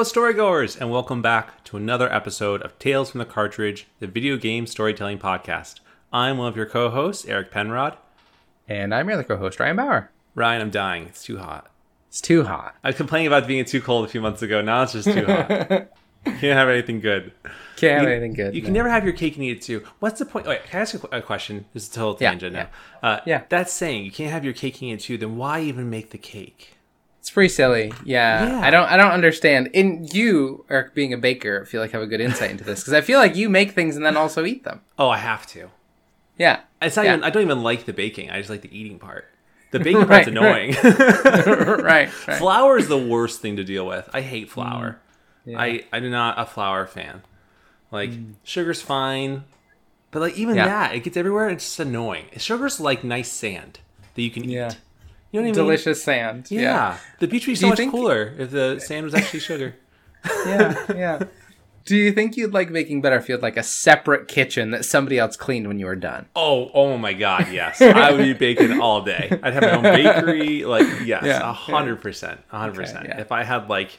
Hello, storygoers, and welcome back to another episode of Tales from the Cartridge, the video game storytelling podcast. I'm one of your co hosts, Eric Penrod. And I'm your other co host, Ryan Bauer. Ryan, I'm dying. It's too hot. It's too hot. I was complaining about being too cold a few months ago. Now it's just too hot. Can't have anything good. Can't have anything good. You can never have your cake and eat it too. What's the point? Wait, can I ask you a question? This is a total Yeah, tangent yeah. now. Uh, Yeah. That's saying you can't have your cake and eat it too. Then why even make the cake? It's pretty silly. Yeah. Yeah. I don't I don't understand. And you, Eric, being a baker, I feel like have a good insight into this because I feel like you make things and then also eat them. Oh, I have to. Yeah. It's not Yeah. even. I don't even like the baking. I just like the eating part. The baking part's Right, annoying. right. Right. flour is the worst thing to deal with. I hate flour. Mm. Yeah. I I'm not a flour fan. Like sugar's fine, but like even Yeah. that, it gets everywhere. It's just annoying. Sugar's like nice sand that you can Yeah. eat. You know what I mean? Delicious sand. Yeah. The beach would be so much think- cooler if the sand was actually sugar. Yeah. Yeah. Do you think you'd like making better if like a separate kitchen that somebody else cleaned when you were done? Oh, oh my God, yes! I would be baking all day. I'd have my own bakery. Like, yes, Yeah, a hundred percent, a hundred percent. yeah. If I had like,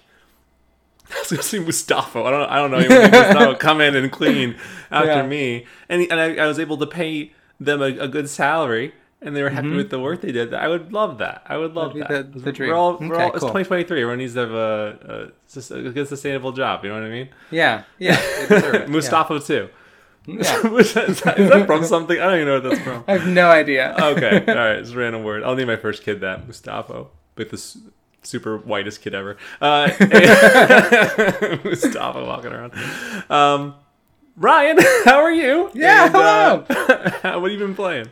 I was gonna say Mustafa. I don't, I don't know. Anyone named Mustafa come in and clean after Yeah. me, and and I, I was able to pay them a, a good salary, and they were happy with the work they did. I would love that. I would love Mm-hmm. That'd that. the- the dream. We're all, we're Okay, all, it's cool. 2023. Everyone needs to have a, a, a good sustainable job. You know what I mean? Yeah. Yeah. they deserve it. Mustafa too. Yeah. is, that, is that from something? I don't even know what that's from. I have no idea. okay, all right, it's a random word. I'll name my first kid that Mustafa, with the super whitest kid ever. Uh, Mustafa walking around. Um, Ryan, how are you? Yeah, uh, what have you been playing?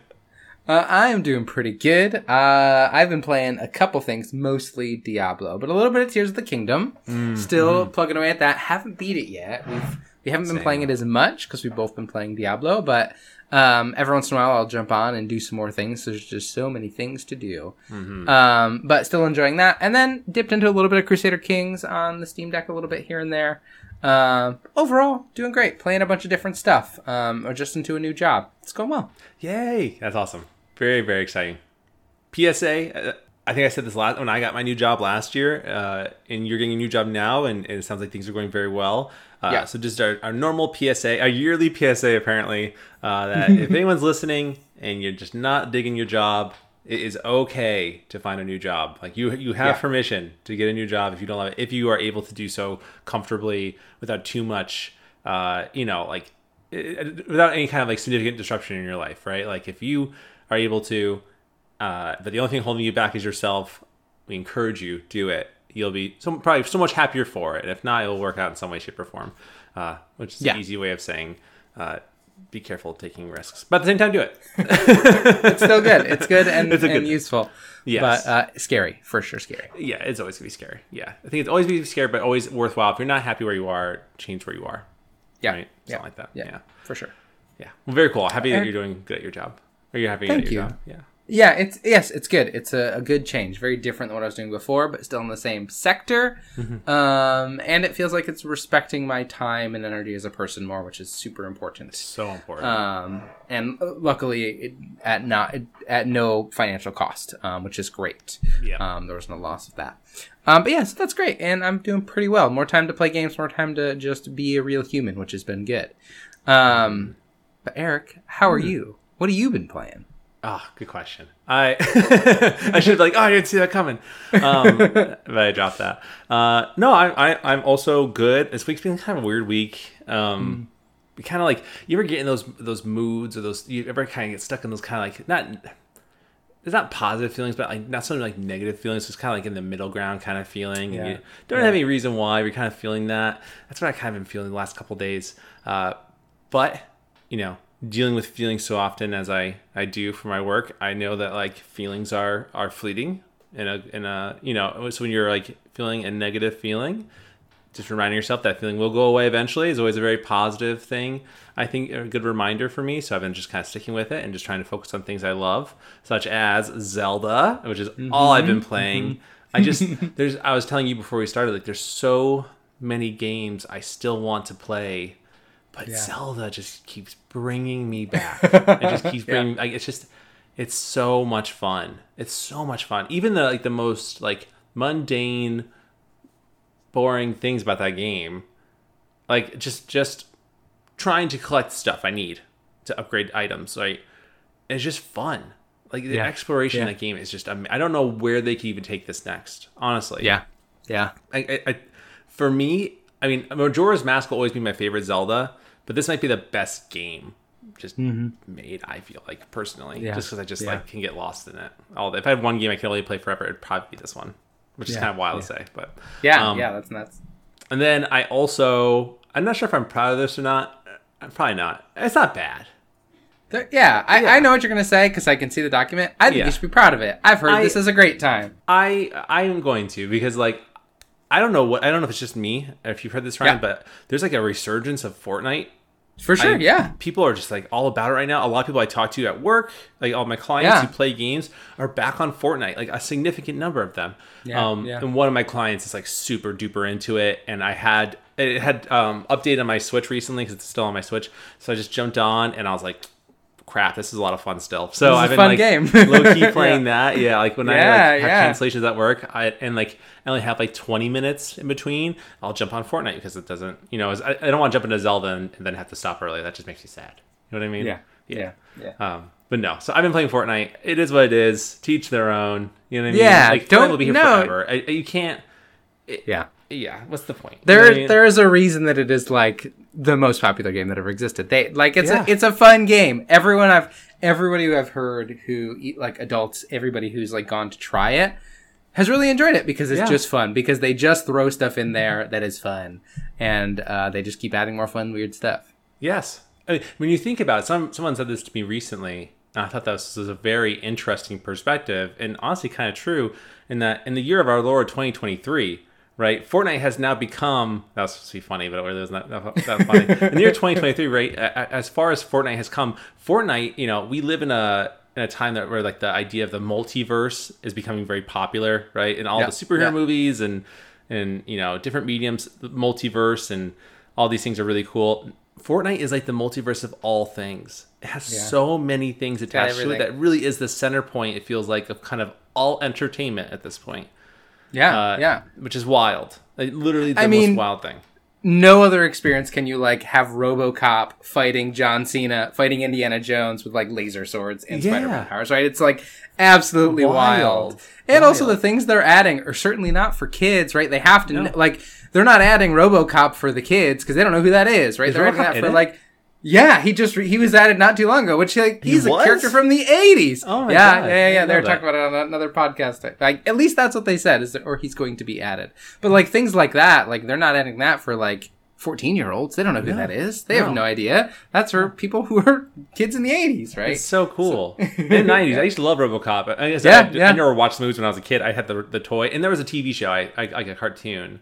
Uh, I am doing pretty good. Uh, I've been playing a couple things, mostly Diablo, but a little bit of Tears of the Kingdom. Still plugging away at that. Haven't beat it yet. We've we haven't been Same. playing it as much because we've both been playing Diablo, but um, every once in a while I'll jump on and do some more things. There's just so many things to do. Um, but still enjoying that. And then dipped into a little bit of Crusader Kings on the Steam Deck a little bit here and there. Um, overall, doing great. Playing a bunch of different stuff. Um, or just into a new job. It's going well. Yay, that's awesome. Very, very exciting. PSA. Uh, I think I said this last when I got my new job last year, uh, and you're getting a new job now, and, and it sounds like things are going very well. Uh, Yeah. So just our, our normal PSA, our yearly PSA, apparently, uh, that if anyone's listening and you're just not digging your job, it is okay to find a new job. Like you, you have Yeah. permission to get a new job if you don't love it, if you are able to do so comfortably without too much, uh, you know, like it- without any kind of like significant disruption in your life, right? Like if you are able to, uh, but the only thing holding you back is yourself. We encourage you do it. You'll be so probably so much happier for it. If not, it'll work out in some way, shape, or form. Uh, which is Yeah. an easy way of saying, uh, be careful taking risks, but at the same time, do it. it's still good. It's good and, It's and good useful. Yes. But uh, scary, for sure scary. yeah, it's always gonna be scary. Yeah, I think it's always going to be scary, but always worthwhile. If you're not happy where you are, change where you are. Yeah. Right? Something Yeah. like that. Yeah. Yeah. For sure. Yeah. Well, very cool. Happy that you're doing good at your job. Or you're happy Thank you. Yeah. Yeah, it's yes, it's good. It's a, a good change. Very different than what I was doing before, but still in the same sector. Mm-hmm. Um, and it feels like it's respecting my time and energy as a person more, which is super important. So important. Um, and luckily it, at not at no financial cost, um, which is great. Yeah. Um, there was no loss of that. Um, but yeah, so that's great, and I'm doing pretty well. More time to play games, more time to just be a real human, which has been good. Um, but Eric, how are you? What have you been playing? Ah, good question. I I should be like, oh, I didn't see that coming, um, but I dropped that. Uh, no, I, I I'm also good. This week's been kind of a weird week. Um, we kind of like you ever get in those those moods or those you ever kind of get stuck in those kind of like not it's not positive feelings, but like not something like negative feelings. It's kind of like in the middle ground kind of feeling. And Yeah. you don't have any reason why you're kind of feeling that. That's what I kind of been feeling the last couple days. Uh, but you know, dealing with feelings so often as I I do for my work, I know that like feelings are are fleeting. In a in a you know, so when you're like feeling a negative feeling, just reminding yourself that feeling will go away eventually is always a very positive thing. I think a good reminder for me. So I've been just kind of sticking with it and just trying to focus on things I love, such as Zelda, which is mm-hmm. all I've been playing. Mm-hmm. I just there's I was telling you before we started like there's so many games I still want to play, but Yeah. Zelda just keeps bringing me back. it just keeps bringing like it's just it's so much fun. It's so much fun. Even the like the most like mundane boring things about that game. Like just just trying to collect stuff I need to upgrade items. Right, it's just fun. Like the Yeah. exploration Yeah. in that game is just. am- I don't know where they could even take this next. Honestly, Yeah. Yeah. I, I, I, for me, I mean, Majora's Mask will always be my favorite Zelda, but this might be the best game just made. I feel like personally, Mm-hmm. Yeah. just because I just Yeah. like can get lost in it. All if I had one game I could only play forever, it'd probably be this one, which is kind of wild yeah. to say. But Yeah. Um, yeah. That's nuts. and then I also, I'm not sure if I'm proud of this or not. I'm probably not. It's not bad. There- yeah, I, Yeah. I know what you're gonna say because I can see the document. I think Yeah. you should be proud of it. I've heard I- this is a great time. I I am going to because like I don't know what I don't know if it's just me if you've heard this Ryan, Yeah. but there's like a resurgence of Fortnite For sure. I- yeah. people are just like all about it right now. A lot of people I talk to at work, like all my clients Yeah. who play games, are back on Fortnite. Like a significant number of them. Yeah, um, yeah. And one of my clients is like super duper into it, and I had it had um, updated on my Switch recently because it's still on my Switch. So I just jumped on, and I was like, "Crap, this is a lot of fun still." So This is a I've been fun like game. low key playing that. Yeah, like when I like, have yeah. cancellations at work, I and like I only have like 20 minutes in between. I'll jump on Fortnite because it doesn't, you know, I, I don't want to jump into Zelda and, and then have to stop early. That just makes me sad. You know what I mean? Yeah. Yeah. Yeah. Um, but no, so I've been playing Fortnite. It is what it is. Teach their own. You know what I mean? Yeah, like don't- will be here no. forever. I, you can't. Yeah. Yeah, what's the point? You know There, I mean? there is a reason that it is like the most popular game that ever existed. They like it's Yeah. a it's a fun game. Everyone I've everybody who I've heard who eat like adults, everybody who's like gone to try it has really enjoyed it because it's Yeah. just fun. Because they just throw stuff in there that is fun, and uh, they just keep adding more fun, weird stuff. Yes. I mean, when you think about it, some someone said this to me recently. And I thought that was, was a very interesting perspective, and honestly, kind of true. In that, in the year of our Lord 2023, right, Fortnite has now become that's supposed to be funny, but it really was not that, that funny. in the year 2023, right, as far as Fortnite has come, Fortnite, you know, we live in a in a time that where like the idea of the multiverse is becoming very popular, right, in all Yeah, the superhero yeah. movies and and you know different mediums, the multiverse, and all these things are really cool. Fortnite is like the multiverse of all things. It has Yeah. so many things attached to it that really is the center point. It feels like of kind of all entertainment at this point. Yeah, Uh, yeah. which is wild. Like, literally the I most mean- wild thing. no other experience can you like have RoboCop fighting John Cena, fighting Indiana Jones with like laser swords and Yeah. Spider-Man powers, right? It's like absolutely wild. Wild. And also the things they're adding are certainly not for kids, right? They have to No. like they're not adding RoboCop for the kids because they don't know who that is, right? Is they're adding that for it? like yeah, he just re- he was added not too long ago, which like he's a character from the eighties. Oh my yeah, God. yeah, yeah, yeah. They were talking about it on another podcast. Like at least that's what they said is that, or he's going to be added. But like things like that, like they're not adding that for like fourteen year olds. They don't know who No. that is. They No. have no idea. That's for people who are kids in the eighties, right? It's so cool. in the nineties, I used to love RoboCop. I, guess Yeah, I, yeah. I never watched the movies when I was a kid. I had the the toy, and there was a TV show, I, I like a cartoon,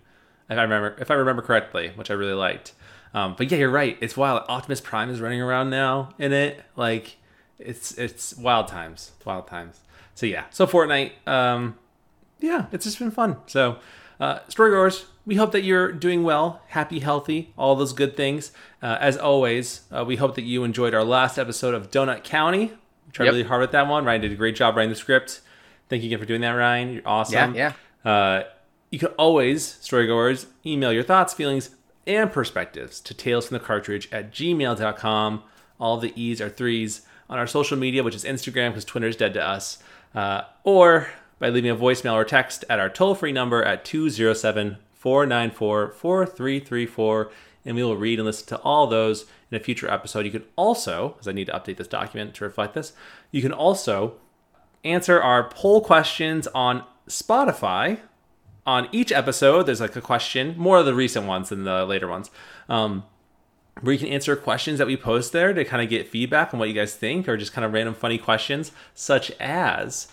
if I remember if I remember correctly, which I really liked. Um, but yeah, you're right. It's wild. Optimus Prime is running around now in it. Like it's it's wild times, wild times. So yeah, so Fortnite. Um, yeah, it's just been fun. So, uh, Storygoers, we hope that you're doing well, happy, healthy, all those good things. Uh, as always, uh, we hope that you enjoyed our last episode of Donut County. We tried Yep. really hard with that one. Ryan did a great job writing the script. Thank you again for doing that, Ryan. You're awesome. Yeah, Uh, you can always, storygoers, email your thoughts, feelings, and perspectives to tales from the cartridge at gmail.com. All the E's are threes on our social media, which is Instagram because Twitter is dead to us, uh, or by leaving a voicemail or text at our toll free number at 207 494 4334. And we will read and listen to all those in a future episode. You can also, because I need to update this document to reflect this, you can also answer our poll questions on Spotify. On each episode, there's like a question, more of the recent ones than the later ones, um, where you can answer questions that we post there to kind of get feedback on what you guys think, or just kind of random funny questions, such as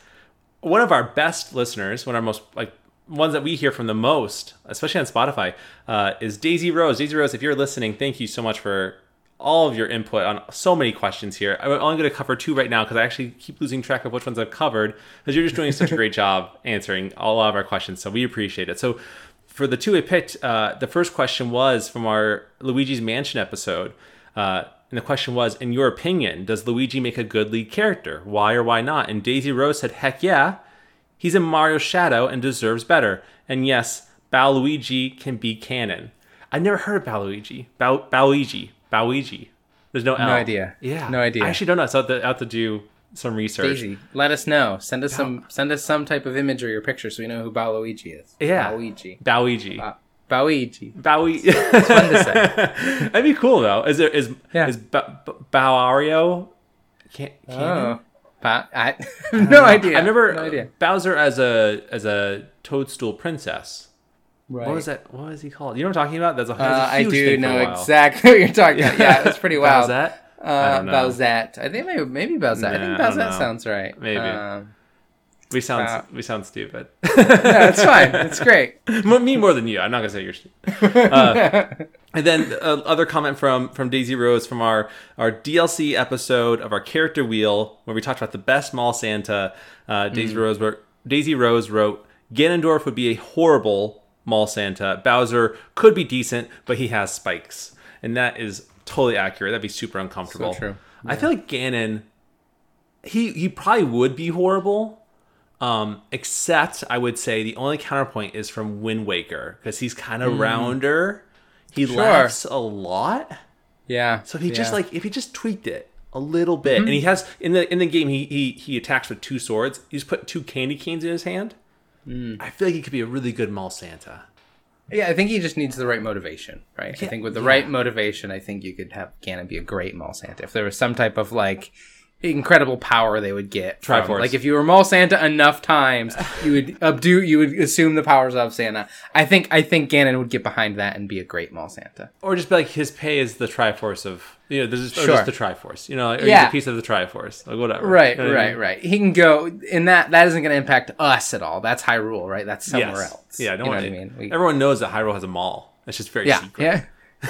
one of our best listeners, one of our most like ones that we hear from the most, especially on Spotify, uh, is Daisy Rose. Daisy Rose, if you're listening, thank you so much for all of your input on so many questions here. I'm only going to cover two right now because I actually keep losing track of which ones I've covered because you're just doing such a great job answering all of our questions. So we appreciate it. So for the two I picked, uh, the first question was from our Luigi's Mansion episode. Uh, and the question was, in your opinion, does Luigi make a good lead character? Why or why not? And Daisy Rose said, heck yeah. He's in Mario's shadow and deserves better. And yes, Baluigi can be canon. I've never heard of Baluigi. Bal- Baluigi. Baluigi. There's no L. No idea. Yeah. No idea. I actually don't know. So I have to, I have to do some research. Daisy, let us know. Send us some. Send us some type of imagery or picture so we know who Baluigi is. Yeah. Baluigi. Baluigi. Ba- Baluigi. Bowie. fun to say. That'd be cool though. Is there is Yeah. is ba- ba- Bowrio? Can't. Oh. Ba- I have no idea. I remember No idea. Bowser as a as a Toadstool princess. Right. What was that? What was he called? You know what I'm talking about? That's a, that's a Uh, I do know exactly what you're talking about. Yeah, it's pretty wild. Bowsette? I Uh. Bowsette. I think maybe maybe Bowsette. I think Nah, I don't Bowsette know. sounds right. Maybe. Um, We sound Bow- we sound stupid. yeah, it's fine. It's great. Me more than you. I'm not gonna say you're. stupid. Uh, and then uh, other comment from from Daisy Rose from our our DLC episode of our character wheel where we talked about the best mall Santa. Uh, Daisy Rose wrote, Daisy Rose wrote Ganondorf would be a horrible mall Santa. Bowser could be decent, but he has spikes, and that is totally accurate. That'd be super uncomfortable. So true. I feel like Ganon. He he probably would be horrible. Um, except I would say the only counterpoint is from Wind Waker because he's kind of rounder. He Sure. laughs a lot. Yeah. So if he just like if he just tweaked it a little bit, and he has in the in the game he he he attacks with two swords. He's put two candy canes in his hand. Mm. I feel like he could be a really good mall Santa. Yeah, I think he just needs the right motivation, right? I think with the yeah. right motivation, I think you could have Ganon be a great Mall Santa. If there was some type of like incredible power they would get, from, Triforce. like if you were Mall Santa enough times, you would updo, you would assume the powers of Santa. I think I think Ganon would get behind that and be a great Mall Santa. Or just be like his pay is the Triforce of you know, just, or Sure. just the Triforce. You know, or Yeah. he's a piece of the Triforce, like whatever. Right, You know what I right, mean? right. He can go and that. That isn't going to impact us at all. That's Hyrule, right? That's somewhere Yes. else. Yeah, you know don't what I mean. We- Everyone knows that Hyrule has a mall. It's just very yeah, secret. yeah.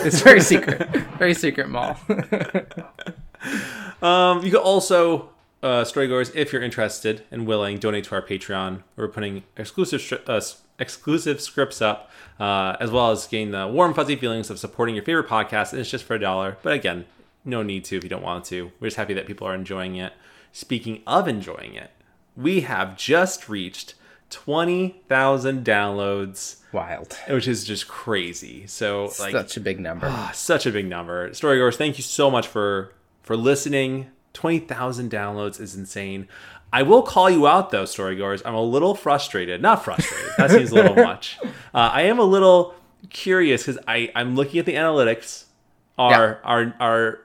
It's very secret, very secret mall. Um, you can also, uh, storygoers, if you're interested and willing, donate to our Patreon. We're putting exclusive stri- uh, exclusive scripts up, uh, as well as gain the warm fuzzy feelings of supporting your favorite podcast. And it's just for a dollar, but again, no need to if you don't want to. We're just happy that people are enjoying it. Speaking of enjoying it, we have just reached twenty thousand downloads, Wild. which is just crazy. So like Such a big number. Ah, such a big number. Storygoers, thank you so much for for listening. Twenty thousand downloads is insane. I will call you out though, storygoers. I'm a little frustrated. Not frustrated. That seems a little much. Uh, I am a little curious because I I'm looking at the analytics. Our our our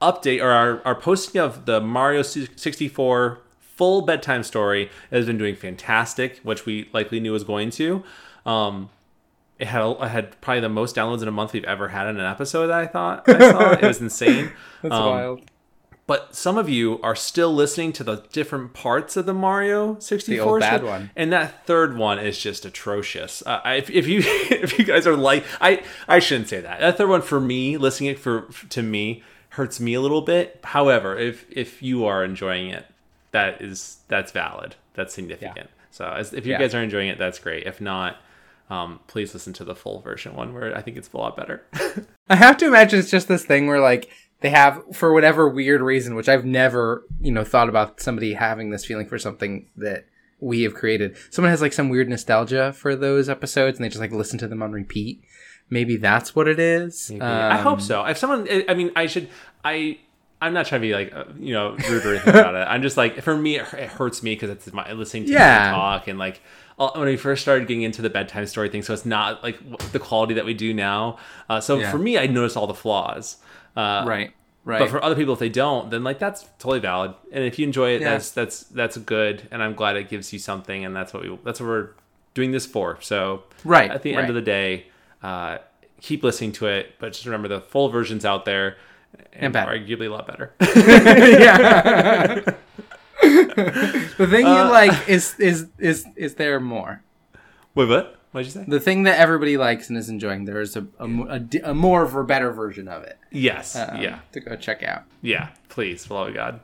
update or our, our posting of the Mario 64 full bedtime story has been doing fantastic, which we likely knew was going to. Um, it had it had probably the most downloads in a month we've ever had in an episode. That I thought I saw it was insane. That's Um, wild. But some of you are still listening to the different parts of the Mario 64 bad show, one. and that third one is just atrocious. Uh, if, if you if you guys are like, I I shouldn't say that. That third one for me, listening it for to me hurts me a little bit. However, if if you are enjoying it, that is that's valid. That's significant. So as, if you Yeah. guys are enjoying it, that's great. If not, um, please listen to the full version one where I think it's a lot better. I have to imagine it's just this thing where like they have for whatever weird reason, which I've never, you know, thought about somebody having this feeling for something that we have created. Someone has like some weird nostalgia for those episodes and they just like listen to them on repeat. Maybe that's what it is. I hope Um, so. If someone, I- mean, I should, I, I'm not trying to be like, uh, you know, rude or anything about it. I'm just like, for me, it hurts me because it's my listening to Yeah. talk and like when we first started getting into the bedtime story thing. So it's not like the quality that we do now. Uh, so Yeah. for me, I notice all the flaws. Uh, Right. Right. But for other people, if they don't, then like that's totally valid. And if you enjoy it, Yeah. that's that's that's good. And I'm glad it gives you something. And that's what we that's what we're doing this for. So Right, at the right. end of the day, uh, keep listening to it. But just remember the full version's out there, and, better. arguably a lot better. yeah. the thing Uh, you like is is is is there more? Wait, what? What'd you say? The thing that everybody likes and is enjoying. There is a a, a a more of a better version of it. Yes. um, yeah. To go check out. Yeah. Please, for the love of God.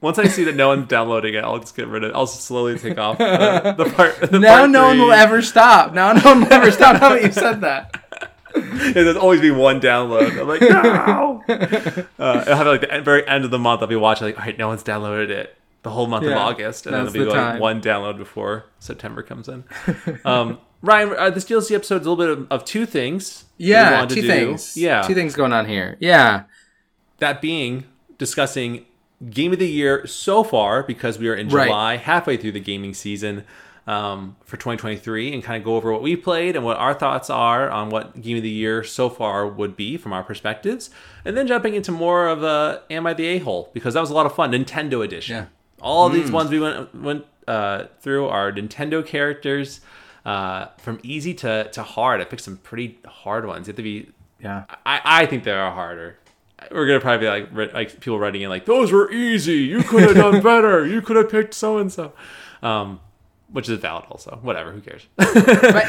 Once I see that no one's downloading it, I'll just get rid of it. I'll slowly take off uh, the part. The Now part no one will ever stop. Now no one will ever stop. Now that you said that. Yeah, there's always be one download. I'm like, no. uh, I'll have like the very end of the month. I'll be watching like, all right, no one's downloaded it the whole month of August, and then it'll be the like time. one download before September comes in. Um, Ryan, uh, this DLC episode is a little bit of, of two things. Yeah, to two things. Yeah, two things going on here. Yeah, that being discussing game of the year so far because we are in Right. July, halfway through the gaming season um, for 2023, and kind of go over what we played and what our thoughts are on what game of the year so far would be from our perspectives, and then jumping into more of a "Am I the a hole?" because that was a lot of fun. Nintendo edition. Yeah. All these ones we went went uh, through are Nintendo characters. Uh, from easy to, to hard, I picked some pretty hard ones. You have to be yeah. I, I think they are harder. We're gonna probably be like like people writing in like those were easy. You could have done better. You could have picked so and so, um, which is valid also. Whatever, who cares? But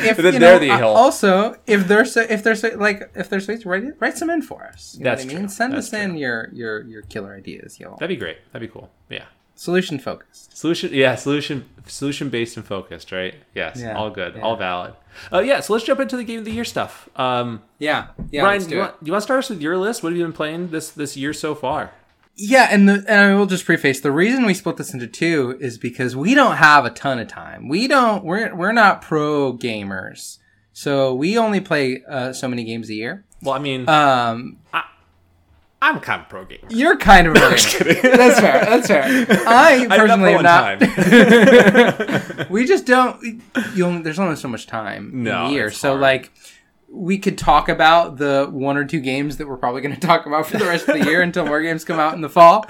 if But you they're know, the uh, a-hole. also if there's a, if there's a, like if there's ways, write write some in for us. You know That's what I mean? true. Send That's us in your your your killer ideas, y'all. That'd be great. That'd be cool. Yeah. Solution focused. Solution, yeah, solution, solution based and focused, right? Yes, Yeah, all good, yeah. all valid. Uh, yeah, so let's jump into the game of the year stuff. Um, Yeah, yeah. Ryan, let's do you want, you want to start us with your list? What have you been playing this this year so far? Yeah, and the and I will just preface the reason we split this into two is because we don't have a ton of time. We don't. We're we're not pro gamers, so we only play uh, so many games a year. Well, I mean, Um, I'm kind of pro gamer. you're kind of a gamer. That's fair. That's fair. I personally pro am not. we just don't. You only, there's only so much time No, in the year, so hard. like we could talk about the one or two games that we're probably going to talk about for the rest of the year until more games come out in the fall.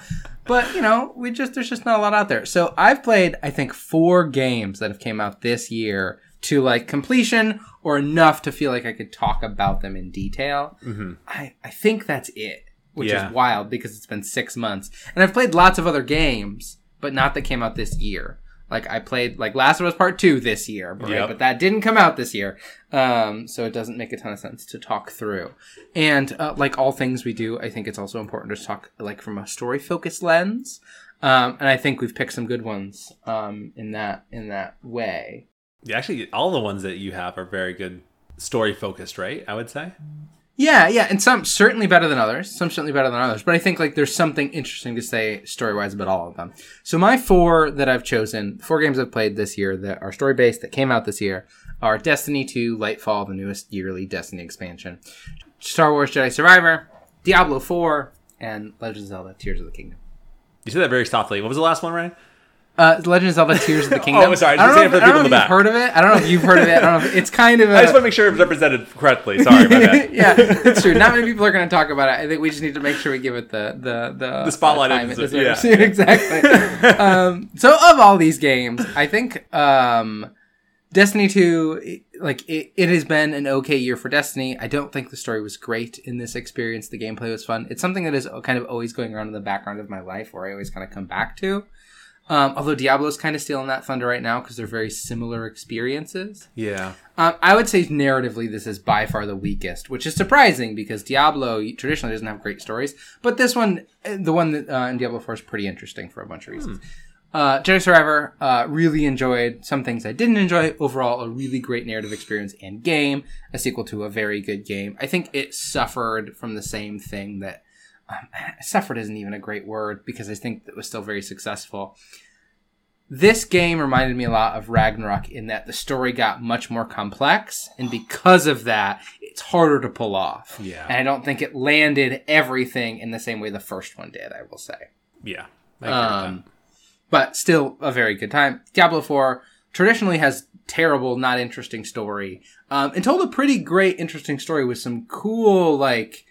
But you know, we just there's just not a lot out there. So I've played I think four games that have came out this year to like completion or enough to feel like I could talk about them in detail. Mm-hmm. I I think that's it, which Yeah. is wild because it's been six months, and I've played lots of other games, but not that came out this year. Like I played like Last of Us Part Two this year, but, right? Yep. but that didn't come out this year, um, so it doesn't make a ton of sense to talk through. And uh, like all things we do, I think it's also important to talk like from a story focused lens. Um, and I think we've picked some good ones um, in that in that way. Yeah, actually, all the ones that you have are very good story focused, right? I would say. Yeah, yeah, and some certainly better than others. Some certainly better than others. But I think like there's something interesting to say story wise about all of them. So my four that I've chosen, four games I've played this year that are story based that came out this year, are Destiny 2, Lightfall, the newest yearly Destiny expansion, Star Wars Jedi Survivor, Diablo 4, and Legend of Zelda: Tears of the Kingdom. You said that very softly. What was the last one, Ryan? Uh, Legend of Zelda: Tears of the Kingdom. Oh, sorry, I don't know, say it if, for the I don't people in know the if back. you've heard of it. I don't know if you've heard of it. I don't know. If, it's kind of. A, I just want to make sure it's represented correctly. Sorry, my bad. yeah, it's true. Not many people are going to talk about it. I think we just need to make sure we give it the the the, The spotlight time it deserves, deserves. yeah. exactly. um, so, of all these games, I think um, Destiny Two, like it, it has been an okay year for Destiny. I don't think the story was great in this experience. The gameplay was fun. It's something that is kind of always going around in the background of my life, where I always kind of come back to. Um, although Diablo's kind of stealing that thunder right now because they're very similar experiences. Yeah. Um, I would say narratively, this is by far the weakest, which is surprising because Diablo traditionally doesn't have great stories. But this one, uh, the one that uh, in Diablo 4 is pretty interesting for a bunch of reasons. Uh, Jedi Survivor, uh, really enjoyed some things I didn't enjoy. Overall, a really great narrative experience and game. A sequel to a very good game. I think it suffered from the same thing that um, suffered isn't even a great word because I think it was still very successful. This game reminded me a lot of Ragnarok in that the story got much more complex, and because of that, it's harder to pull off. Yeah. And I don't think it landed everything in the same way the first one did, I will say. Yeah. I agree with Um, but still a very good time. Diablo 4 traditionally has terrible, not interesting story, um, and told a pretty great, interesting story with some cool, like,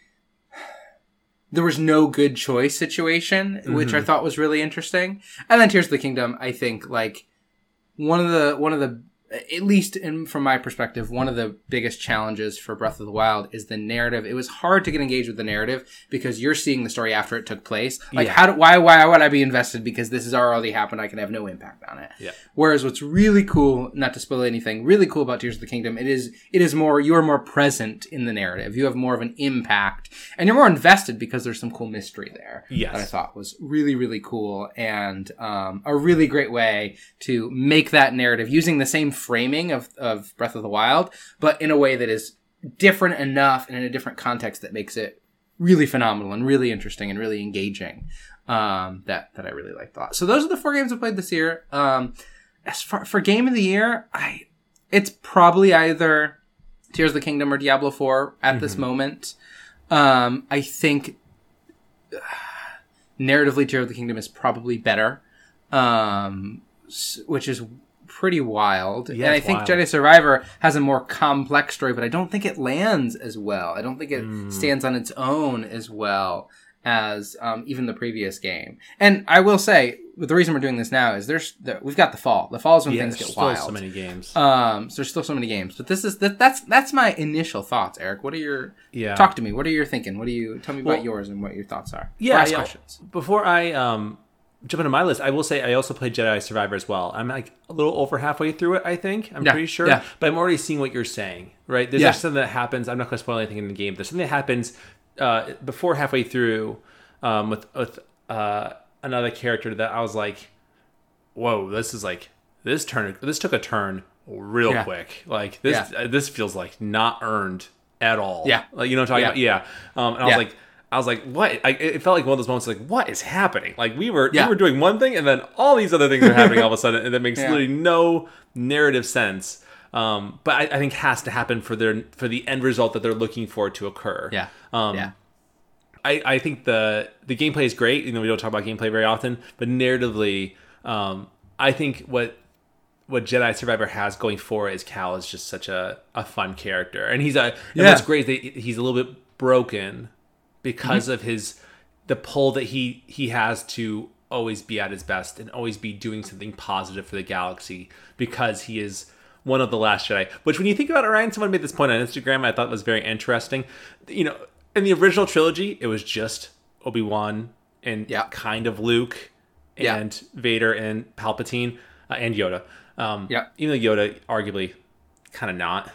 there was no good choice situation, which I mm-hmm. thought was really interesting. And then Tears of the Kingdom, I think, like, one of the, one of the, at least in, from my perspective, one of the biggest challenges for Breath of the Wild is the narrative. It was hard to get engaged with the narrative because you're seeing the story after it took place. Like, Yeah. how do, why, why would I be invested? Because this has already happened. I can have no impact on it. Yeah. Whereas what's really cool, not to spoil anything, really cool about Tears of the Kingdom, it is, it is more, you are more present in the narrative. You have more of an impact and you're more invested because there's some cool mystery there. Yes. That I thought was really, really cool and, um, a really great way to make that narrative using the same framing of, of Breath of the Wild, but in a way that is different enough and in a different context that makes it really phenomenal and really interesting and really engaging. Um, that that I really liked a lot. So those are the four games I played this year. Um, as far for game of the year, I it's probably either Tears of the Kingdom or Diablo 4 at this moment. Um, I think narratively, Tears of the Kingdom is probably better, um, which is pretty wild. Yeah, and I think wild. Jedi Survivor has a more complex story, but I don't think it lands as well. I don't think it Hmm. stands on its own as well as um, even the previous game. And I will say, the reason we're doing this now is there's the, we've got the fall. The fall is when Yeah, things get wild. so many games. Um, so there's still so many games, but this is that, that's that's my initial thoughts, Eric. What are your yeah. talk to me? What are you thinking? What do you tell me Well- about yours and what your thoughts are? Yeah, yeah. questions. Before I um, jump into my list, I will say I also played Jedi Survivor as well. I'm like a little over halfway through it, I think. I'm Yeah, pretty sure. yeah. But I'm already seeing what you're saying, right? There's Yeah. something that happens. I'm not going to spoil anything in the game. There's something that happens uh, before halfway through um, with, with uh, another character that I was like, whoa, this is like, this turn, this took a turn real Yeah. quick. Like this, uh, this feels like not earned at all. Yeah. Like, you know what I'm talking about? Yeah. Um, and I was like, I was like, what? I, it felt like one of those moments, like, what is happening? Like we were, Yeah. we were doing one thing, and then all these other things are happening all of a sudden, and that makes Yeah. literally no narrative sense. Um, but I, I think has to happen for their for the end result that they're looking for to occur. Yeah. Um, yeah. I, I think the the gameplay is great. You know, we don't talk about gameplay very often, but narratively, um, I think what what Jedi Survivor has going for it is Cal is just such a, a fun character, and he's a and Yeah. what's great is that he's a little bit broken because Mm-hmm. of his the pull that he he has to always be at his best and always be doing something positive for the galaxy because he is one of the last Jedi. Which, when you think about it, Ryan, someone made this point on Instagram. I thought was very interesting. You know, in the original trilogy, it was just Obi Wan and Yeah. kind of Luke Yeah. and Vader and Palpatine uh, and Yoda. Um, Yeah. Even though Yoda, arguably, kind of not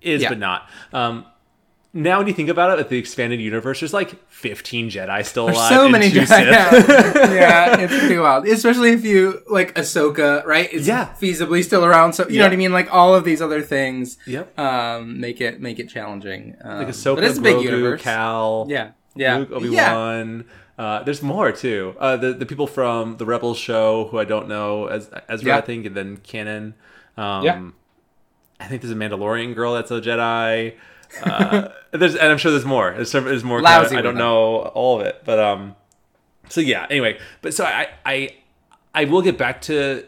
is, Yeah. but not. Um, now, when you think about it, with the expanded universe, there's like 15 Jedi still There's alive. so many Jedi. Yeah. yeah, it's pretty wild. Especially if you like Ahsoka, right? It's Yeah. feasibly still around. So you Yeah. know what I mean? Like all of these other things Yep. um make it make it challenging. Um, Like Ahsoka, but it's a big Grogu, universe. Cal, Yeah. Yeah. Luke, Obi Yeah. Wan. Uh, there's more too. Uh, the the people from the Rebels show who I don't know as Ezra. I think, and then Kanan. Um, Yeah. I think there's a Mandalorian girl that's a Jedi. Uh, there's and I'm sure there's more. There's, there's more. Lousy I with don't them. know all of it, but um. So yeah. Anyway, but so I I I will get back to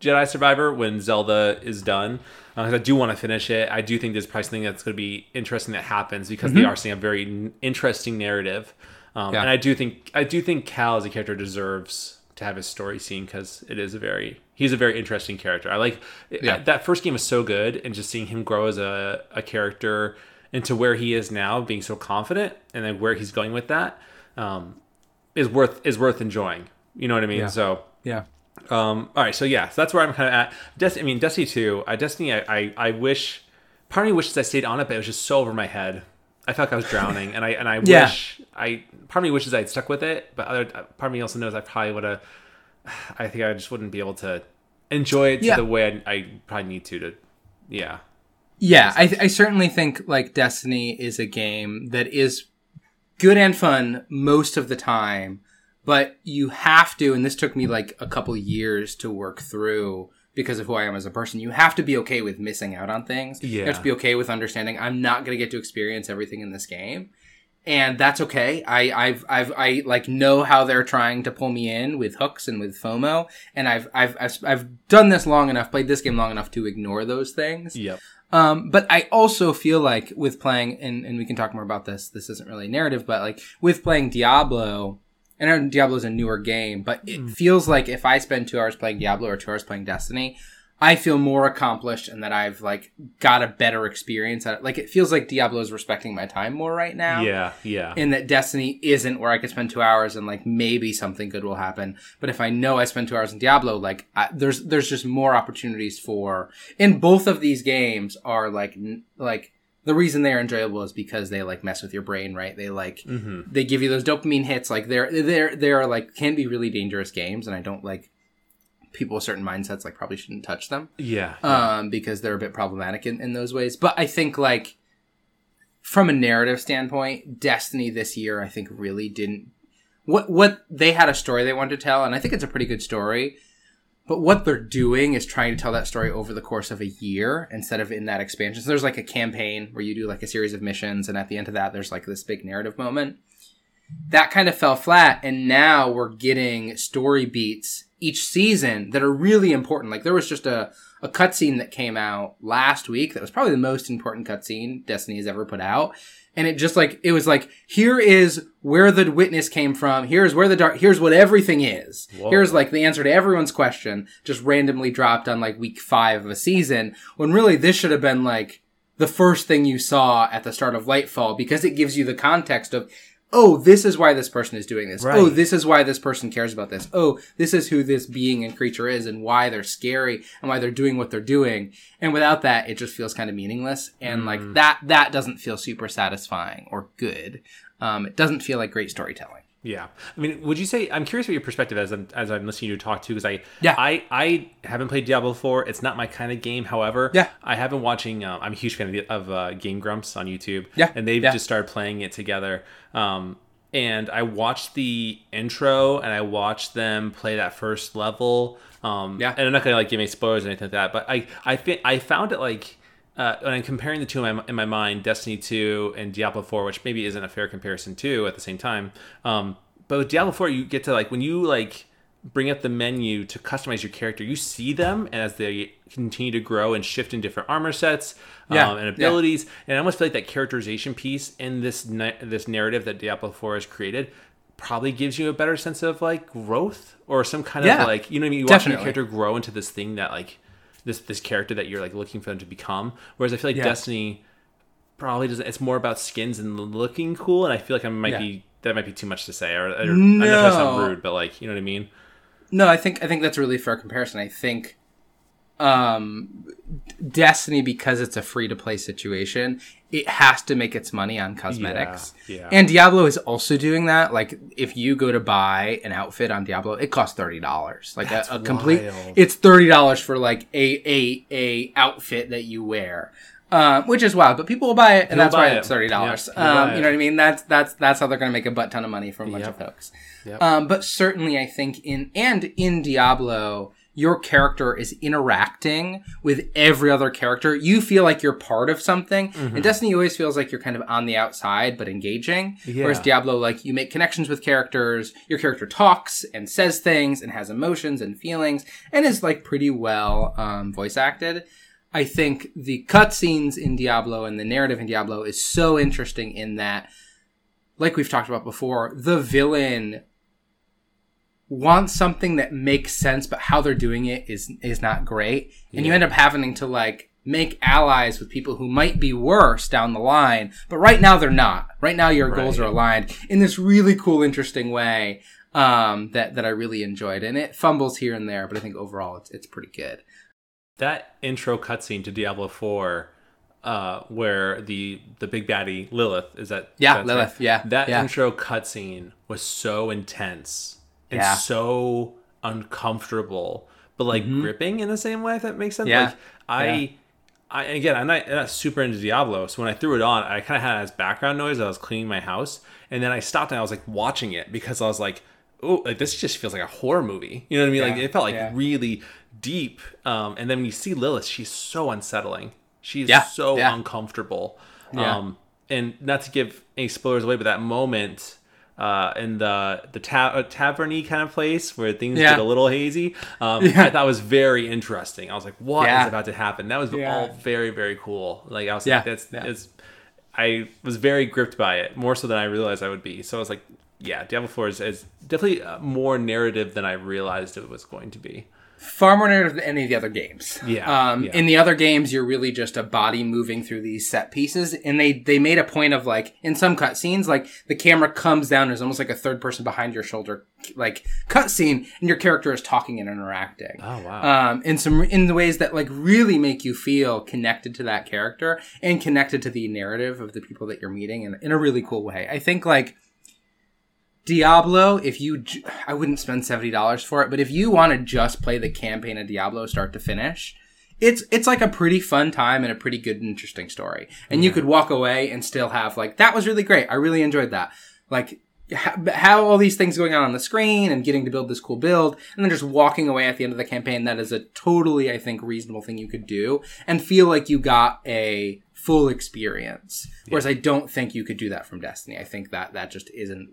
Jedi Survivor when Zelda is done. Uh, I do want to finish it. I do think there's probably something that's going to be interesting that happens because they are seeing a very n- interesting narrative. Um, Mm-hmm. Yeah. And I do think I do think Cal as a character deserves to have his story seen because it is a very he's a very interesting character. I like Yeah. that first game was so good, and just seeing him grow as a, a character into where he is now, being so confident, and then where he's going with that um, is worth is worth enjoying. You know what I mean? Yeah. So Yeah. um, all right, so yeah, so that's where I'm kind of at. Destiny, I mean, Destiny 2, I Destiny, I, I, I wish, part of me wishes I stayed on it, but it was just so over my head. I felt like I was drowning, and I and I Yeah. wish I. Part of me wishes I'd stuck with it, but other part of me also knows I probably would have. I think I just wouldn't be able to enjoy it to the way I, I probably need to. To yeah, Yeah, I, I certainly think like Destiny is a game that is good and fun most of the time, but you have to, and this took me like a couple years to work through because of who I am as a person. You have to be okay with missing out on things. You have Yeah. to be okay with understanding I'm not going to get to experience everything in this game. And that's okay. I, I've, I've, I like know how they're trying to pull me in with hooks and with FOMO, and I've, I've, I've, I've done this long enough, played this game long enough to ignore those things. yep, Um, but I also feel like with playing, and, and we can talk more about this. This isn't really narrative, but like with playing Diablo, and I know Diablo's a newer game, but it feels like if I spend two hours playing Diablo or two hours playing Destiny, I feel more accomplished and that I've like got a better experience at it. Like it feels like Diablo is respecting my time more right now yeah, yeah, in that Destiny isn't where I could spend two hours and like maybe something good will happen. But if I know I spend two hours in Diablo, like I, there's there's just more opportunities for. In both of these games are like n- like the reason they are enjoyable is because they like mess with your brain, right? They like hmm they give you those dopamine hits. Like they're they're they're like can be really dangerous games, and I don't like people with certain mindsets like probably shouldn't touch them yeah, um, because they're a bit problematic in, in those ways. But I think like from a narrative standpoint, Destiny this year I think really didn't what what they had a story they wanted to tell, and I think it's a pretty good story. but what they're doing is trying to tell that story over the course of a year instead of in that expansion. So there's like a campaign where you do like a series of missions, and at the end of that, there's like this big narrative moment. That kind of fell flat, and now we're getting story beats each season that are really important. Like there was just a a cutscene that came out last week that was probably the most important cutscene Destiny has ever put out. And it just like it was like here is where the witness came from. Here's where the dark. Here's what everything is. Whoa. Here's like the answer to everyone's question, just randomly dropped on like week five of a season. When really this should have been like the first thing you saw at the start of Lightfall because it gives you the context of oh, this is why this person is doing this. Right. Oh, this is why this person cares about this. Oh, this is who this being and creature is and why they're scary and why they're doing what they're doing. And without that, it just feels kind of meaningless. And like that, that doesn't feel super satisfying or good. Um, it doesn't feel like great storytelling. Yeah, I mean, would you say? I'm curious what your perspective as I'm as I'm listening to you talk too, because I Yeah. I I haven't played Diablo 4. It's not my kind of game. However, Yeah. I have been watching. Uh, I'm a huge fan of, the, of uh, Game Grumps on YouTube. Yeah, and they've yeah. just started playing it together. Um, and I watched the intro and I watched them play that first level. Um, Yeah. and I'm not gonna like give any spoilers or anything like that, but I I fi- I found it like. Uh, when I'm comparing the two in my, in my mind, Destiny 2 and Diablo 4, which maybe isn't a fair comparison too at the same time. Um, but with Diablo 4, you get to like when you like bring up the menu to customize your character, you see them as they continue to grow and shift in different armor sets Yeah, um, and yeah. abilities. And I almost feel like that characterization piece in this na- this narrative that Diablo 4 has created probably gives you a better sense of like growth or some kind Yeah, of like you know what I mean. You watching your character grow into this thing that like this this character that you're like looking for them to become. Whereas I feel like Yeah. Destiny probably doesn't. It's more about skins and looking cool. And I feel like I might Yeah. be that might be too much to say. Or, or I don't know that sounds rude, but like you know what I mean. No, I think I think that's a really fair comparison. I think um Destiny because it's a free to play situation, it has to make its money on cosmetics. yeah. And Diablo is also doing that. Like if you go to buy an outfit on Diablo, it costs thirty dollars. Like a, a complete wild. it's thirty dollars for like a a a outfit that you wear. Um, which is wild, but people will buy it, and People that's why it. it's thirty dollars. Yeah, um, you know what I mean? That's that's that's how they're going to make a butt ton of money from a bunch Yep. of folks. Yep. Um, but certainly, I think in and in Diablo, your character is interacting with every other character. You feel like you're part of something. Mm-hmm. In Destiny, always feels like you're kind of on the outside but engaging. Whereas Diablo, like you make connections with characters. Your character talks and says things and has emotions and feelings and is like pretty well um, voice acted. I think the cutscenes in Diablo and the narrative in Diablo is so interesting in that, like we've talked about before, the villain wants something that makes sense, but how they're doing it is is not great, and you end up having to like make allies with people who might be worse down the line, but right now they're not. Right now your goals are aligned in this really cool, interesting way um, that that I really enjoyed, and it fumbles here and there, but I think overall it's it's pretty good. that intro cutscene to Diablo 4 uh where the the big baddie Lilith is that Yeah, Lilith, right? yeah, that yeah. intro cutscene was so intense and Yeah. so uncomfortable but like gripping in the same way if that makes sense Mm-hmm. Yeah, like I I again I'm not, I'm not super into Diablo so when I threw it on I kind of had it as background noise I was cleaning my house and then I stopped and I was like watching it because I was like oh like this just feels like a horror movie you know what I mean like it felt like yeah. really deep. Um, and then when you see Lilith, she's so unsettling. She's Yeah, so yeah. uncomfortable. Yeah. Um, and not to give any spoilers away, but that moment uh, in the the ta- uh, taverny kind of place where things Yeah. get a little hazy, um, Yeah. I thought was very interesting. I was like, "What is Yeah. about to happen?" That was Yeah. all very very cool. Like I was Yeah, like, "That's yeah. it's." I was very gripped by it more so than I realized I would be. So I was like, "Yeah, Diablo Four is, is definitely uh, more narrative than I realized it was going to be." Far more narrative than any of the other games. Yeah, Um, yeah. In the other games, you're really just a body moving through these set pieces, and they they made a point of like in some cutscenes, like the camera comes down, there's almost like a third person behind your shoulder, like cutscene, and your character is talking and interacting. Oh wow. Um, in some in the ways that like really make you feel connected to that character and connected to the narrative of the people that you're meeting in, in a really cool way. I think like Diablo, if you, I wouldn't spend seventy dollars for it, but if you want to just play the campaign of Diablo start to finish, it's it's like a pretty fun time and a pretty good, and interesting story. And you could walk away and still have like that was really great. I really enjoyed that. Like how all these things going on on the screen and getting to build this cool build and then just walking away at the end of the campaign that is a totally i think reasonable thing you could do and feel like you got a full experience whereas i don't think you could do that from destiny i think that that just isn't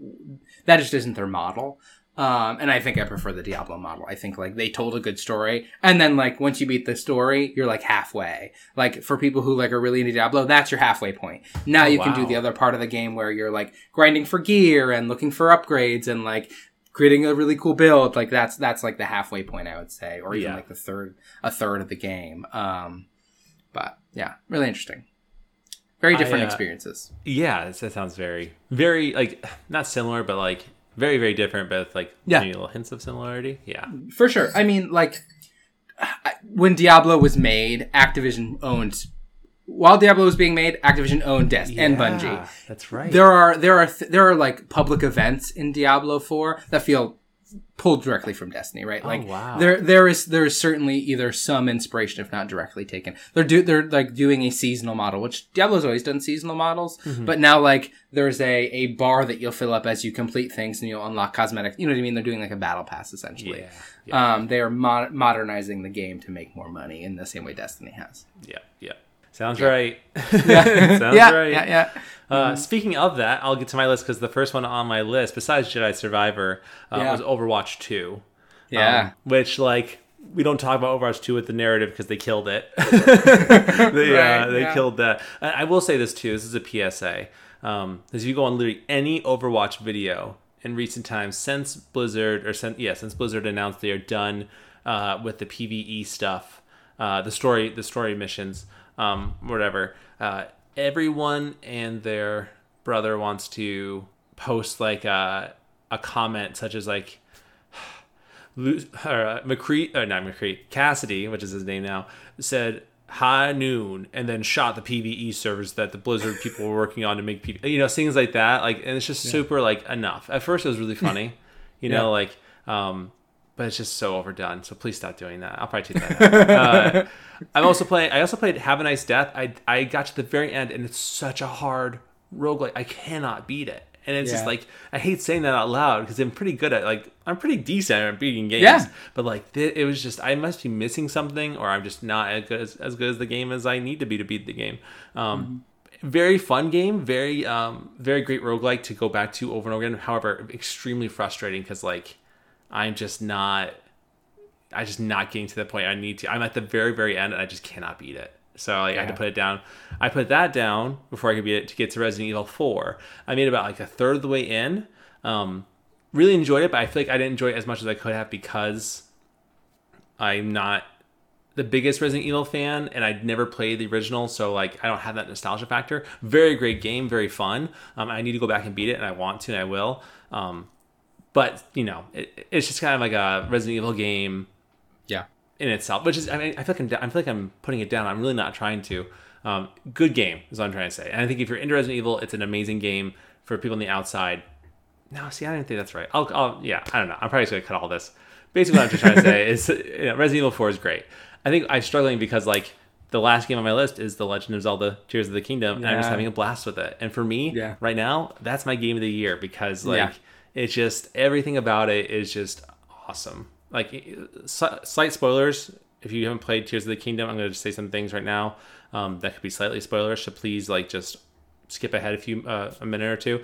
that just isn't their model um, and I think I prefer the Diablo model. I think like they told a good story, and then like once you beat the story, you're like halfway. Like for people who like are really into Diablo, that's your halfway point. Now you can do the other part of the game where you're like grinding for gear and looking for upgrades and like creating a really cool build. Like that's that's like the halfway point, I would say, or even Yeah. like the third a third of the game. Um, but yeah, really interesting. Very different uh, experiences. Yeah, that sounds very, very like not similar, but like very, very different, but with, like Yeah. little hints of similarity. Yeah, For sure. I mean, like when Diablo was made, Activision owned. While Diablo was being made, Activision owned Dest and Bungie. That's right. There are there are th- there are like public events in Diablo 4 that feel pulled directly from Destiny, right? Like wow. there there is there is certainly either some inspiration, if not directly taken. They're do they're like doing a seasonal model, which Diablo's always done seasonal models, Mm-hmm. but now like there's a a bar that you'll fill up as you complete things and you'll unlock cosmetics. You know what I mean? They're doing like a battle pass essentially. Yeah, Um, they are mo- modernizing the game to make more money in the same way Destiny has. yeah, yeah. Sounds right. Yeah, Sounds yeah, right. yeah, yeah. Uh, Speaking of that, I'll get to my list because the first one on my list, besides Jedi Survivor, uh, Yeah. was Overwatch Two. Yeah. Um, which like we don't talk about Overwatch 2 with the narrative because they killed it. they, Right, uh, they yeah. killed that. I, I will say this too. This is a PSA. Um, as you go on literally any Overwatch video in recent times since Blizzard or since yeah since Blizzard announced they are done uh, with the PVE stuff, uh, the story the story missions, um, whatever. Uh, everyone and their brother wants to post like a a comment such as like or, uh, McCree, or not McCree, Cassidy, which is his name now, said high noon and then shot the PVE servers that the Blizzard people were working on to make PvE, you know, things like that. Like, and it's just super like enough. At first, it was really funny, you know, Yeah. like, um, but it's just so overdone. So please stop doing that. I'll probably take that. Out. uh, I'm also playing. I also played Have a Nice Death. I I got to the very end, and it's such a hard roguelike. I cannot beat it. And it's just like I hate saying that out loud because I'm pretty good at like I'm pretty decent at beating games. Yeah. But like th- it was just I must be missing something or I'm just not as good as, as good as the game as I need to be to beat the game. Um, Very fun game, very um, very great roguelike to go back to over and over again. However, extremely frustrating because like I'm just not I just not getting to the point I need to. I'm at the very very end and I just cannot beat it. So like, I had to put it down. I put that down before I could beat it to get to Resident Evil 4. I made about like a third of the way in. Um, really enjoyed it, but I feel like I didn't enjoy it as much as I could have because I'm not the biggest Resident Evil fan, and I'd never played the original, so like I don't have that nostalgia factor. Very great game, very fun. Um, I need to go back and beat it, and I want to, and I will. Um, but you know, it, it's just kind of like a Resident Evil game Yeah. in itself, which is I mean I feel like I'm, I feel like I'm putting it down. I'm really not trying to. Um, good game is what I'm trying to say, and I think if you're into Resident Evil, it's an amazing game for people on the outside. No, see, I don't think that's right. I'll, I'll yeah, I don't know. I'm probably just gonna cut all this. Basically, what I'm just trying to say is you know, Resident Evil 4 is great. I think I'm struggling because like the last game on my list is The Legend of Zelda: Tears of the Kingdom, and I'm just having a blast with it. And for me, Yeah. right now, that's my game of the year because like Yeah. it's just everything about it is just awesome. Like slight spoilers. If you haven't played Tears of the Kingdom, I'm going to just say some things right now um, that could be slightly spoilers. So please, like, just skip ahead a few uh, a minute or two.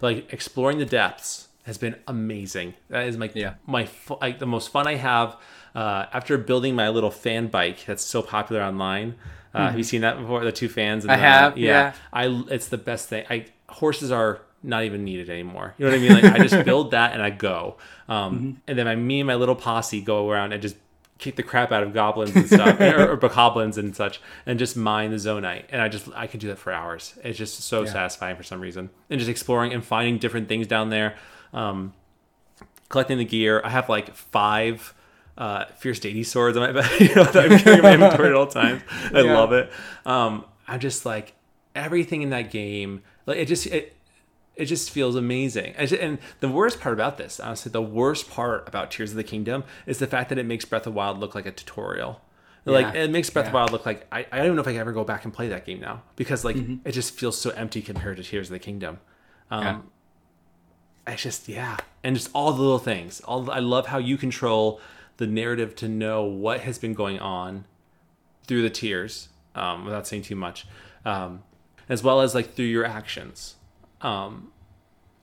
Like exploring the depths has been amazing. That is my Yeah. my like the most fun I have uh, after building my little fan bike that's so popular online. Uh, Have you seen that before? The two fans. And I the- have, yeah. I it's the best thing. I horses are not even needed anymore. You know what I mean? Like I just build that and I go. Um, And then my me and my little posse go around and just kick the crap out of goblins and stuff, or, or bokoblins and such, and just mine the zonaite. And I just I could do that for hours. It's just so satisfying for some reason. And just exploring and finding different things down there. Um, collecting the gear. I have like five uh, fierce deity swords on my back. you know, that I'm carrying in my inventory at all times. I Yeah. love it. Um, I'm just like everything in that game. Like it just it. It just feels amazing. And the worst part about this, honestly, the worst part about Tears of the Kingdom is the fact that it makes Breath of the Wild look like a tutorial. Like Yeah. it makes Breath of the Wild look like I, I don't even know if I can ever go back and play that game now because like Mm-hmm. it just feels so empty compared to Tears of the Kingdom. Um, it's just yeah, and just all the little things. All I love how you control the narrative to know what has been going on through the tears, um, without saying too much, um, as well as like through your actions. Um,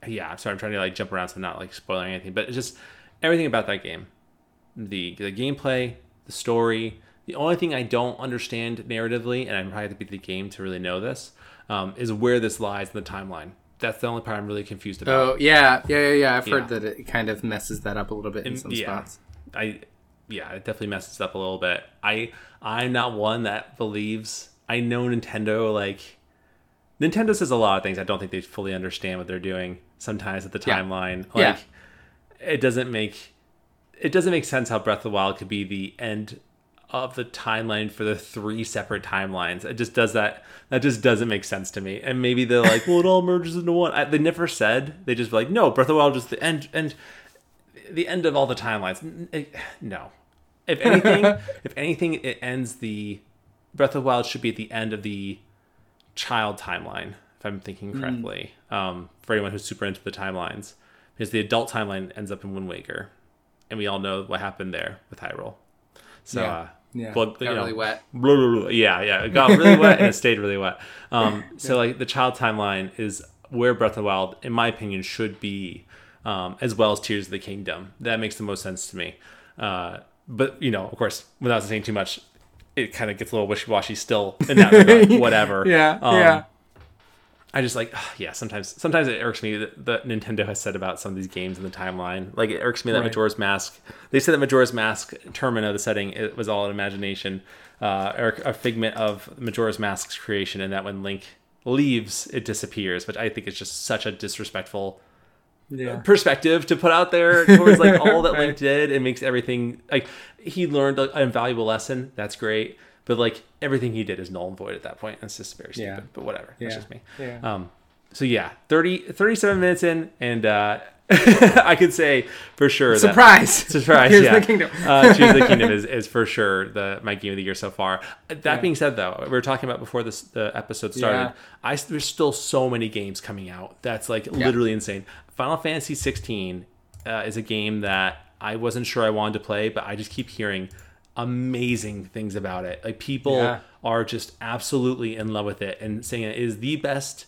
yeah, I'm sorry, I'm trying to like jump around, so I'm not like spoiling anything, but it's just everything about that game, the the gameplay, the story. The only thing I don't understand narratively, and I probably have to beat the game to really know this, um, is where this lies in the timeline. That's the only part I'm really confused about. Oh yeah, yeah, yeah, yeah. I've Yeah. heard that it kind of messes that up a little bit in some yeah. spots. I yeah, it definitely messes up a little bit. I I'm not one that believes I know Nintendo like Nintendo says a lot of things I don't think they fully understand what they're doing sometimes at the timeline. Yeah. Like it doesn't make it doesn't make sense how Breath of the Wild could be the end of the timeline for the three separate timelines. It just does that. That just doesn't make sense to me. And maybe they're like, well, it all merges into one. I, they never said. They just be like, no, Breath of the Wild just the end. And the end of all the timelines. No. If anything, if anything, it ends the Breath of the Wild should be at the end of the child timeline, if I'm thinking Hmm. correctly. Um, for anyone who's super into the timelines, because the adult timeline ends up in Wind Waker, and we all know what happened there with Hyrule. So, Yeah. uh, Yeah, well, got you know, really wet. blah, blah, blah. Yeah, yeah. It got really wet and it stayed really wet. Um, so like the child timeline is where Breath of the Wild, in my opinion, should be, um, as well as Tears of the Kingdom. That makes the most sense to me. Uh, but you know, of course, without saying too much, it kind of gets a little wishy washy still in that regard. Whatever. Yeah, Um, yeah. I just like yeah. Sometimes sometimes it irks me that, that Nintendo has said about some of these games in the timeline. Like it irks me that Right. Majora's Mask. They said that Majora's Mask Termina, the setting, it was all an imagination uh, or a figment of Majora's Mask's creation, and that when Link leaves, it disappears. Which I think is just such a disrespectful Yeah. perspective to put out there towards like all that Link did. It makes everything like he learned an invaluable lesson. That's great. But like everything he did is null and void at that point. It's just very stupid. Yeah. But whatever. That's just me. Yeah. Um, so yeah, 30, 37 minutes in, and uh, I could say for sure that Surprise! surprise. Here's yeah. the kingdom. uh, Tears the Kingdom is, is for sure the my game of the year so far. That being said, though, we were talking about before this the episode started. Yeah. I there's still so many games coming out. That's like literally insane. Final Fantasy 16 uh, is a game that I wasn't sure I wanted to play, but I just keep hearing amazing things about it. Like people Yeah. are just absolutely in love with it and saying it is the best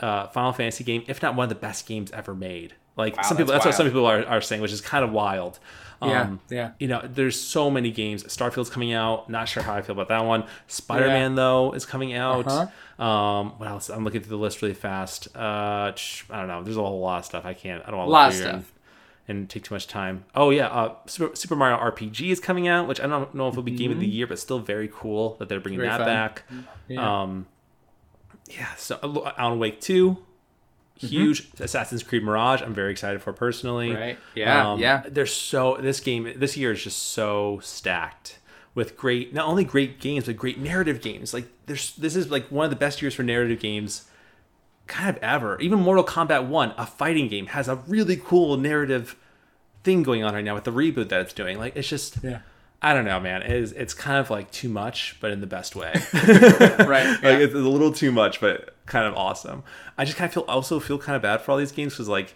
uh, Final Fantasy game, if not one of the best games ever made. Like Wow, some people, that's that's, what some people are, are saying, which is kind of wild. Yeah, Um, yeah. You know, there's so many games. Starfield's coming out. Not sure how I feel about that one. Spider Man though is coming out. Uh-huh. Um, what else? I'm looking through the list really fast. Uh, I don't know. There's a whole lot of stuff. I can't. I don't want to Lot look of here stuff. And, and take too much time. Oh yeah, uh, Super, Super Mario RPG is coming out, which I don't know if it'll be game of the year, but still very cool that they're bringing Mm-hmm. Very that fun. back. Yeah. Um, yeah. So uh, Alan Wake two, huge. Assassin's Creed Mirage. I'm very excited for personally. Right. Yeah, Um, yeah. There's so this game this year is just so stacked with great not only great games but great narrative games. Like there's this is like one of the best years for narrative games kind of ever. Even Mortal Kombat 1, a fighting game, has a really cool narrative thing going on right now with the reboot that it's doing. Like it's just Yeah. I don't know, man. It is it's kind of like too much, but in the best way. Right. like it's a little too much, but kind of awesome. I just kind of feel also feel kind of bad for all these games because like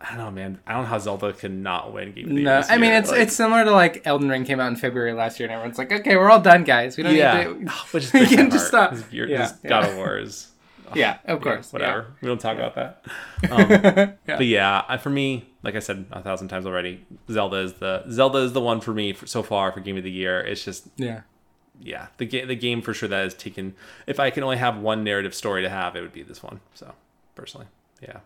I don't know, man. I don't know how Zelda can not win game of the. No, this I mean it's Like, it's similar to like Elden Ring came out in February last year, and everyone's like, "Okay, we're all done, guys. We don't yeah, need to." which is We can just stop. Year- Yeah, yeah. God of War is Yeah, of course. whatever. We don't talk about that. Um, Yeah. But yeah, I, for me, like I said a thousand times already, Zelda is the Zelda is the one for me for, so far for game of the year. It's just Yeah. yeah, the game the game for sure that has taken. If I can only have one narrative story to have, it would be this one. So personally, yeah.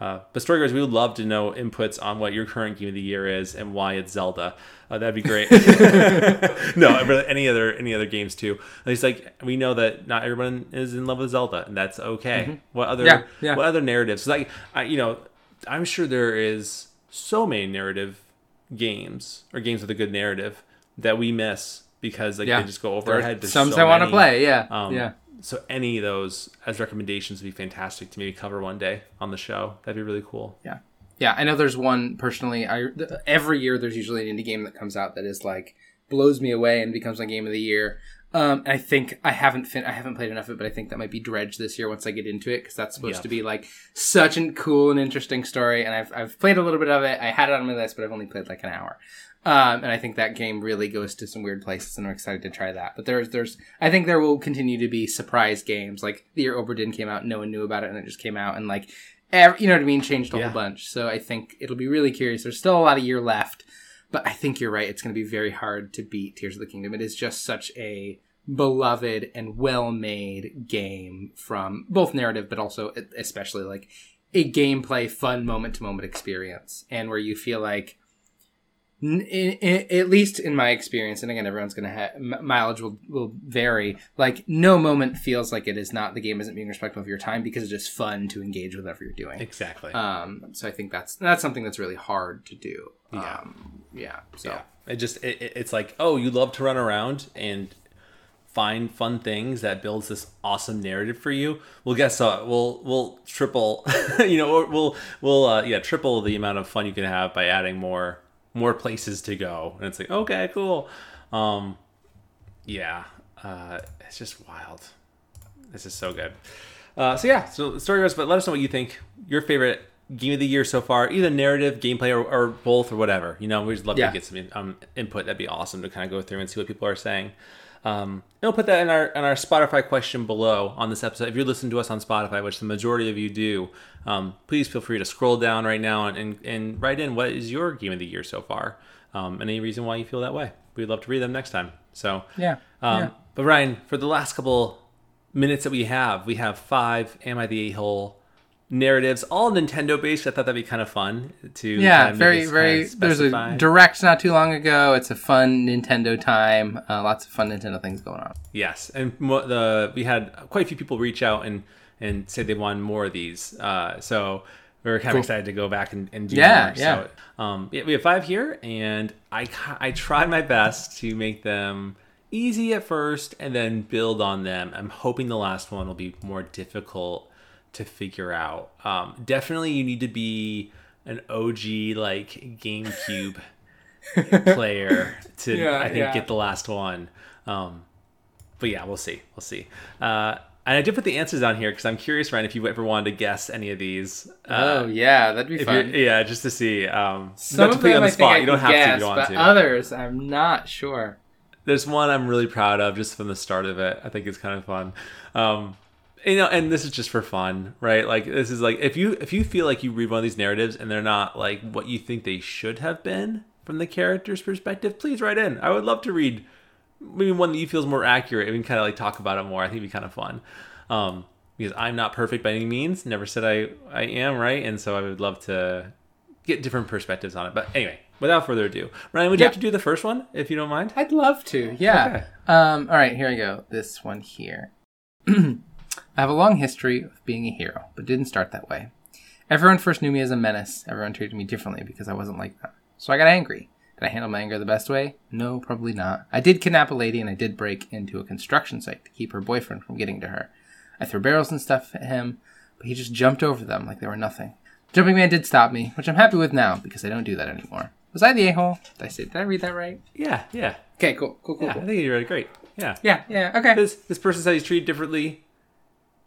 Uh, but storygoers, we would love to know inputs on what your current game of the year is and why it's Zelda. Uh, that'd be great. no, any other any other games too. It's like we know that not everyone is in love with Zelda, and that's okay. What other Yeah, yeah. what other narratives? Like I, you know, I'm sure there is so many narrative games or games with a good narrative that we miss because like Yeah. they just go over our head. There's Some so I want to play. Yeah. Um, yeah. So any of those as recommendations would be fantastic to maybe cover one day on the show. That'd be really cool. Yeah. Yeah, I know there's one personally. I every year there's usually an indie game that comes out that is like blows me away and becomes my game of the year. Um, I think I haven't fin- I haven't played enough of it, but I think that might be Dredge this year once I get into it because that's supposed Yep. to be like such a cool and interesting story. And I've I've played a little bit of it. I had it on my list, but I've only played like an hour. Um, and I think that game really goes to some weird places, and I'm excited to try that. But there's there's I think there will continue to be surprise games like the year Obra Dinn came out, no one knew about it, and it just came out, and like ev- you know what I mean, changed a Yeah. whole bunch. So I think it'll be really curious. There's still a lot of year left. But I think you're right. It's going to be very hard to beat Tears of the Kingdom. It is just such a beloved and well-made game from both narrative, but also especially like a gameplay, fun moment-to-moment experience, and where you feel like, in, in, at least in my experience, and again, everyone's going to have mileage will will vary. Like no moment feels like it is not the game isn't being respectful of your time because it's just fun to engage with whatever you're doing. Exactly. Um, so I think that's that's something that's really hard to do. Yeah. Um, yeah. So yeah. It just it- it's like oh you love to run around and find fun things that builds this awesome narrative for you. Well, guess what? We'll we'll triple, you know, we'll we'll uh, yeah triple the amount of fun you can have by adding more more places to go. And it's like okay, cool. Um, yeah, uh, it's just wild. This is so good. Uh, so yeah, so story goes, but let us know what you think. Your favorite game of the year so far, either narrative, gameplay, or, or both, or whatever. You know, we just love Yeah. to get some um, input. That'd be awesome to kind of go through and see what people are saying. Um, and we'll put that in our in our Spotify question below on this episode. If you're listening to us on Spotify, which the majority of you do, um, please feel free to scroll down right now and, and, and write in what is your game of the year so far, um, and any reason why you feel that way. We'd love to read them next time. So yeah. um, yeah. But Ryan, for the last couple minutes that we have, we have five "Am I the A-hole" narratives, all Nintendo based. I thought that'd be kind of fun to Yeah, kind of very, very. There's a direct not too long ago. It's a fun Nintendo time. Uh, lots of fun Nintendo things going on. yes, and the we had quite a few people reach out and and say they want more of these. Uh, so we were kind Cool. of excited to go back and, and do Yeah, more. yeah. So um, yeah, we have five here, and I I tried my best to make them easy at first and then build on them. I'm hoping the last one will be more difficult to figure out. Um, definitely, you need to be an OG like GameCube player to Yeah, I think yeah. get the last one. Um, but yeah, we'll see. We'll see. Uh, and I did put the answers on here because I'm curious, Ryan, if you ever wanted to guess any of these. Uh, oh yeah, that'd be fun. yeah, just to see. Um, Some not to put you on I the think spot. I You don't have to guess, if you want but to. others I'm not sure. There's one I'm really proud of just from the start of it. I think it's kind of fun. Um, you know, and this is just for fun, right? Like this is like if you if you feel like you read one of these narratives and they're not like what you think they should have been from the character's perspective, please write in. I would love to read maybe one that you feel is more accurate and we can kind of like talk about it more. I think it'd be kind of fun. Um, because I'm not perfect by any means. Never said I I am, right? And so I would love to get different perspectives on it. But anyway, without further ado, Ryan, would you Yeah. have to do the first one if you don't mind? I'd love to. Yeah. Okay. Um, all right, here we go. This one here. I have a long history of being a hero, but didn't start that way. Everyone first knew me as a menace. Everyone treated me differently because I wasn't like them. So I got angry. Did I handle my anger the best way? No, probably not. I did kidnap a lady and I did break into a construction site to keep her boyfriend from getting to her. I threw barrels and stuff at him, but he just jumped over them like they were nothing. Jumping Man did stop me, which I'm happy with now because I don't do that anymore. Was I the a-hole? Did I say? Did I read that right? Yeah, yeah, Okay, cool, cool, cool, yeah. I think you read it great. Yeah. Yeah, yeah, okay. This this person said he's treated differently.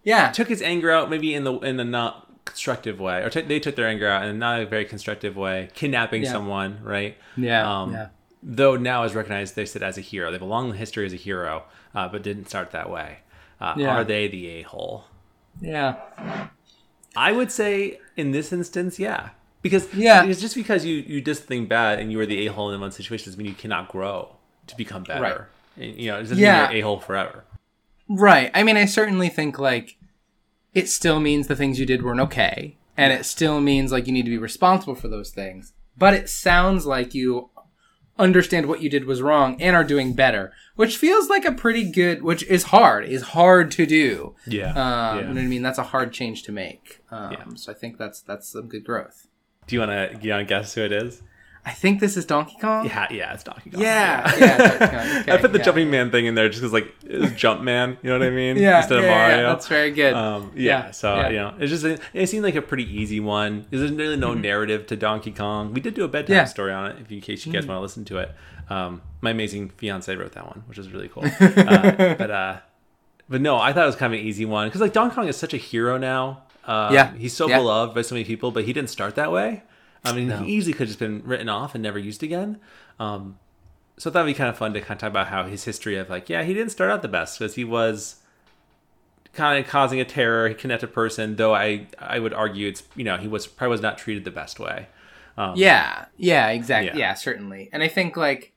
Yeah, Took his anger out maybe in the in the not constructive way, or t- they took their anger out in not a very constructive way, kidnapping Yeah. someone, right? yeah, Um, yeah. Though now is recognized, they said as a hero. They have a long history as a hero, uh, but didn't start that way. Uh, Yeah. Are they the a hole? Yeah. I would say in this instance, yeah. Because Yeah. because just because you you did something bad and you were the a hole in one situation doesn't mean you cannot grow to become better. And, You know, it doesn't Yeah. mean you're a hole forever. Right. I mean, I certainly think like it still means the things you did weren't okay, and it still means like you need to be responsible for those things. But it sounds like you understand what you did was wrong and are doing better, which feels like a pretty good, which is hard, is hard to do. Yeah. Um, yeah. You know what I mean? That's a hard change to make. Um, Yeah. So I think that's that's some good growth. Do you want to you want to guess who it is? I think this is Donkey Kong. Yeah, yeah, it's Donkey Kong. Yeah, yeah, Donkey Kong. Okay, I put the yeah. jumping man thing in there just because like it's Jump Man. You know what I mean? Yeah, Instead of yeah, yeah, Mario. that's very good. Um, yeah, Yeah, so yeah. you know, it's just it seemed like a pretty easy one. There's really no narrative to Donkey Kong. We did do a bedtime Mm-hmm. Yeah. Mm-hmm. story on it, if in case you guys want to listen to it. Um, my amazing fiance wrote that one, which is really cool. uh, but uh, but no, I thought it was kind of an easy one because like Donkey Kong is such a hero now. Uh, Yeah, he's so yeah. beloved by so many people, but he didn't start that way. I mean, No. he easily could have just been written off and never used again. Um, so I thought it'd be kind of fun to kind of talk about how his history of like, yeah, he didn't start out the best because he was kind of causing a terror, connected person. Though I I would argue it's you know he was probably was not treated the best way. Um, Yeah, yeah, exactly. Yeah. Yeah. certainly. And I think like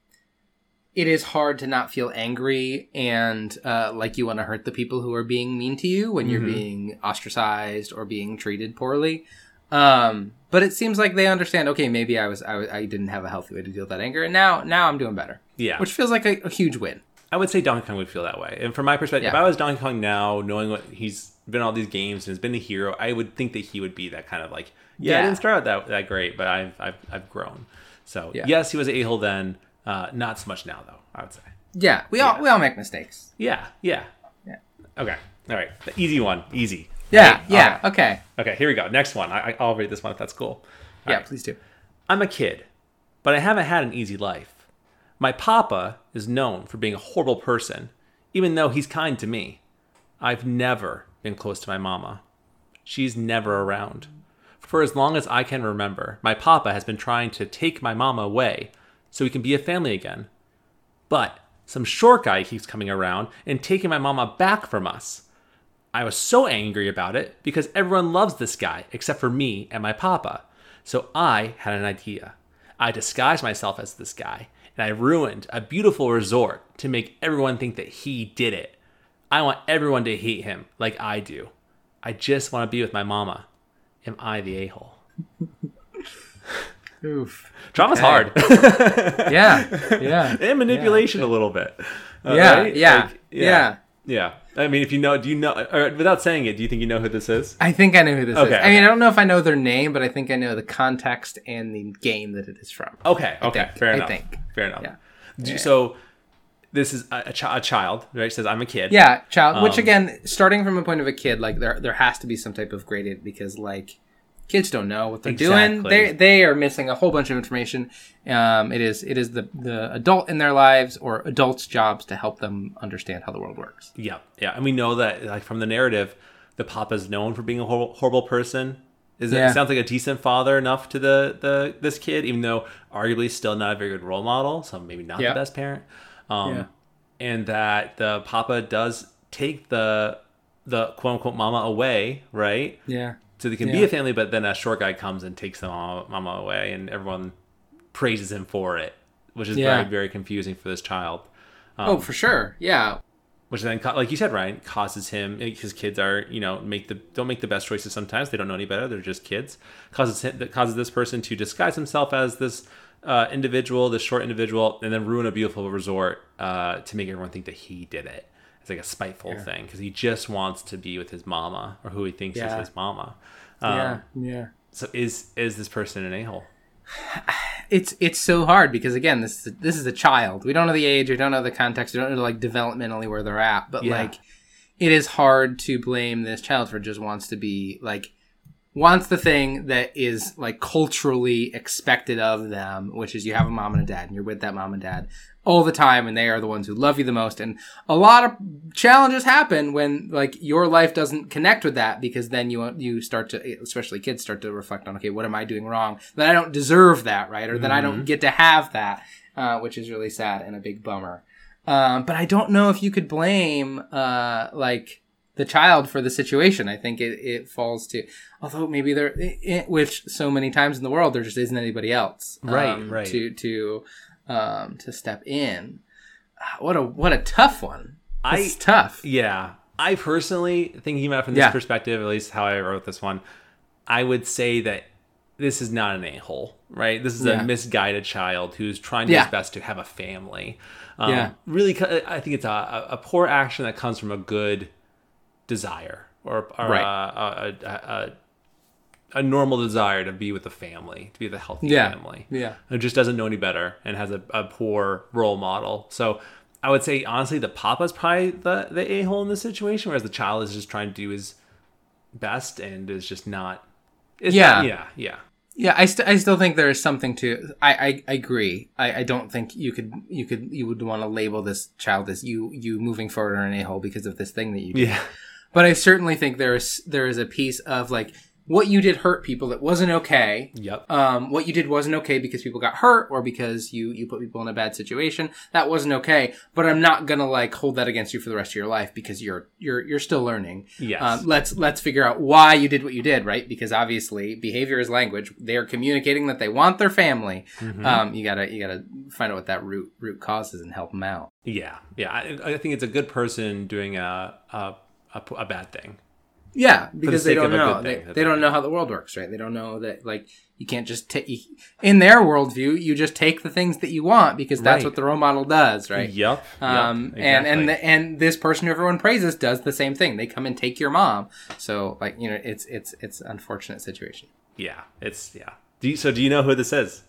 it is hard to not feel angry and uh, like you want to hurt the people who are being mean to you when you're Mhm. being ostracized or being treated poorly. Um, but it seems like they understand. Okay, maybe I was I, was- I didn't have a healthy way to deal with that anger, and now now I'm doing better, yeah. which feels like a, a huge win. I would say Donkey Kong would feel that way. And from my perspective, if I was Donkey Kong now, knowing what he's been all these games and has been a hero, I would think that he would be that kind of like, yeah, I didn't start out that, that great, but I've, I've, I've grown. So Yeah. yes, he was an a-hole then. Uh, not so much now though, I would say. Yeah, we all we all make mistakes. Yeah. Yeah. Yeah. Okay. All right. The easy one. Easy. Yeah, Right? yeah, right. okay, Okay. Here we go. Next one. I, I- I'll read this one if that's cool. All yeah, right. please do. I'm a kid, but I haven't had an easy life. My papa is known for being a horrible person, even though he's kind to me. I've never been close to my mama. She's never around. For as long as I can remember, my papa has been trying to take my mama away so we can be a family again. But some short guy keeps coming around and taking my mama back from us. I was so angry about it because everyone loves this guy except for me and my papa. So I had an idea. I disguised myself as this guy and I ruined a beautiful resort to make everyone think that he did it. I want everyone to hate him like I do. I just want to be with my mama. Am I the a hole? Oof. Drama's Okay. hard. Yeah, yeah. and manipulation a little bit. Uh, Yeah, right? yeah, Like, yeah. Yeah. I mean, if you know, do you know, or without saying it, do you think you know who this is? I think I know who this Okay, is. I mean. I don't know if I know their name, but I think I know the context and the game that it is from. Okay. Okay. think- fair I enough. think. Fair enough. Yeah. Do- So this is a, a, chi- a child, right? Says I'm a kid. Yeah, child. which Um, again, starting from a point of a kid, like there there has to be some type of graded because like kids don't know what they're doing. They they are missing a whole bunch of information. Um, it is it is the the adult in their lives or adults' jobs to help them understand how the world works. Yeah. Yeah. And we know that, like from the narrative, the papa's known for being a horrible, horrible person. Is it, Yeah. it sounds like a decent father enough to the the this kid, even though arguably still not a very good role model, so maybe not Yeah. the best parent. Um, Yeah. and that the papa does take the the quote unquote mama away, right? Yeah. So they can be a family but then a short guy comes and takes the mama, mama away and everyone praises him for it which is Yeah. very very confusing for this child oh, for sure. Yeah. which then like you said ryan causes him his kids are you know make the don't make the best choices sometimes they don't know any better they're just kids causes him, that causes this person to disguise himself as this uh, individual this short individual and then ruin a beautiful resort uh, to make everyone think that he did it like a spiteful Yeah. thing because he just wants to be with his mama or who he thinks Yeah. is his mama um, yeah. Yeah. so is is this person an a-hole it's it's so hard because again this is a, this is a child we don't know the age we don't know the context we don't know like developmentally where they're at but Yeah. like it is hard to blame this child for just wants to be like wants the thing that is like culturally expected of them which is you have a mom and a dad and you're with that mom and dad all the time and they are the ones who love you the most. And a lot of challenges happen when like your life doesn't connect with that because then you you start to especially kids start to reflect on okay what am i doing wrong? That i don't deserve that right? Or that i don't get to have that uh, which is really sad and a big bummer. Um, but i don't know if you could blame uh, like the child for the situation. I think it, it falls to although maybe there i i which so many times in the world there just isn't anybody else Right, um, right. to to um, to step in Ah, what a what a tough one it's tough Yeah. I personally, thinking about it from this Yeah. perspective, at least how I wrote this one, I would say that this is not an a hole, right? This is Yeah. a misguided child who's trying Yeah. his best to have a family. Um, Yeah. Really, I think it's a, a a poor action that comes from a good desire or, or Right. a, a, a, a normal desire to be with the family, to be with a healthy Yeah. family. Yeah. Who just doesn't know any better and has a, a poor role model. So I would say honestly, the papa's probably the the a hole in this situation, whereas the child is just trying to do his best and is just not. Yeah. not- yeah, yeah. Yeah, I, st- I still think there is something to. I, I, I agree. I, I don't think you could you could you would want to label this child as you you moving forward on an a hole because of this thing that you did. Yeah. But I certainly think there is there is a piece of like what you did hurt people. It wasn't okay. Yep. Um, what you did wasn't okay because people got hurt or because you you put people in a bad situation. That wasn't okay. But I'm not gonna like hold that against you for the rest of your life because you're you're you're still learning. Yes. Um, let's let's figure out why you did what you did, right? Because obviously behavior is language. They are communicating that they want their family. Mm-hmm. Um, you gotta you gotta find out what that root root cause is and help them out. Yeah. Yeah. I, I think it's a good person doing a a, a, a bad thing. Yeah, because they don't know. They, they don't know how the world works, right? They don't know that like you can't just take in their worldview. You just take the things that you want because that's Right. what the role model does, right? Yep. Um, yep, and and the, and this person who everyone praises does the same thing. They come and take your mom. So like you know, it's it's it's an unfortunate situation. yeah, it's yeah. Do you, so do you know who this is?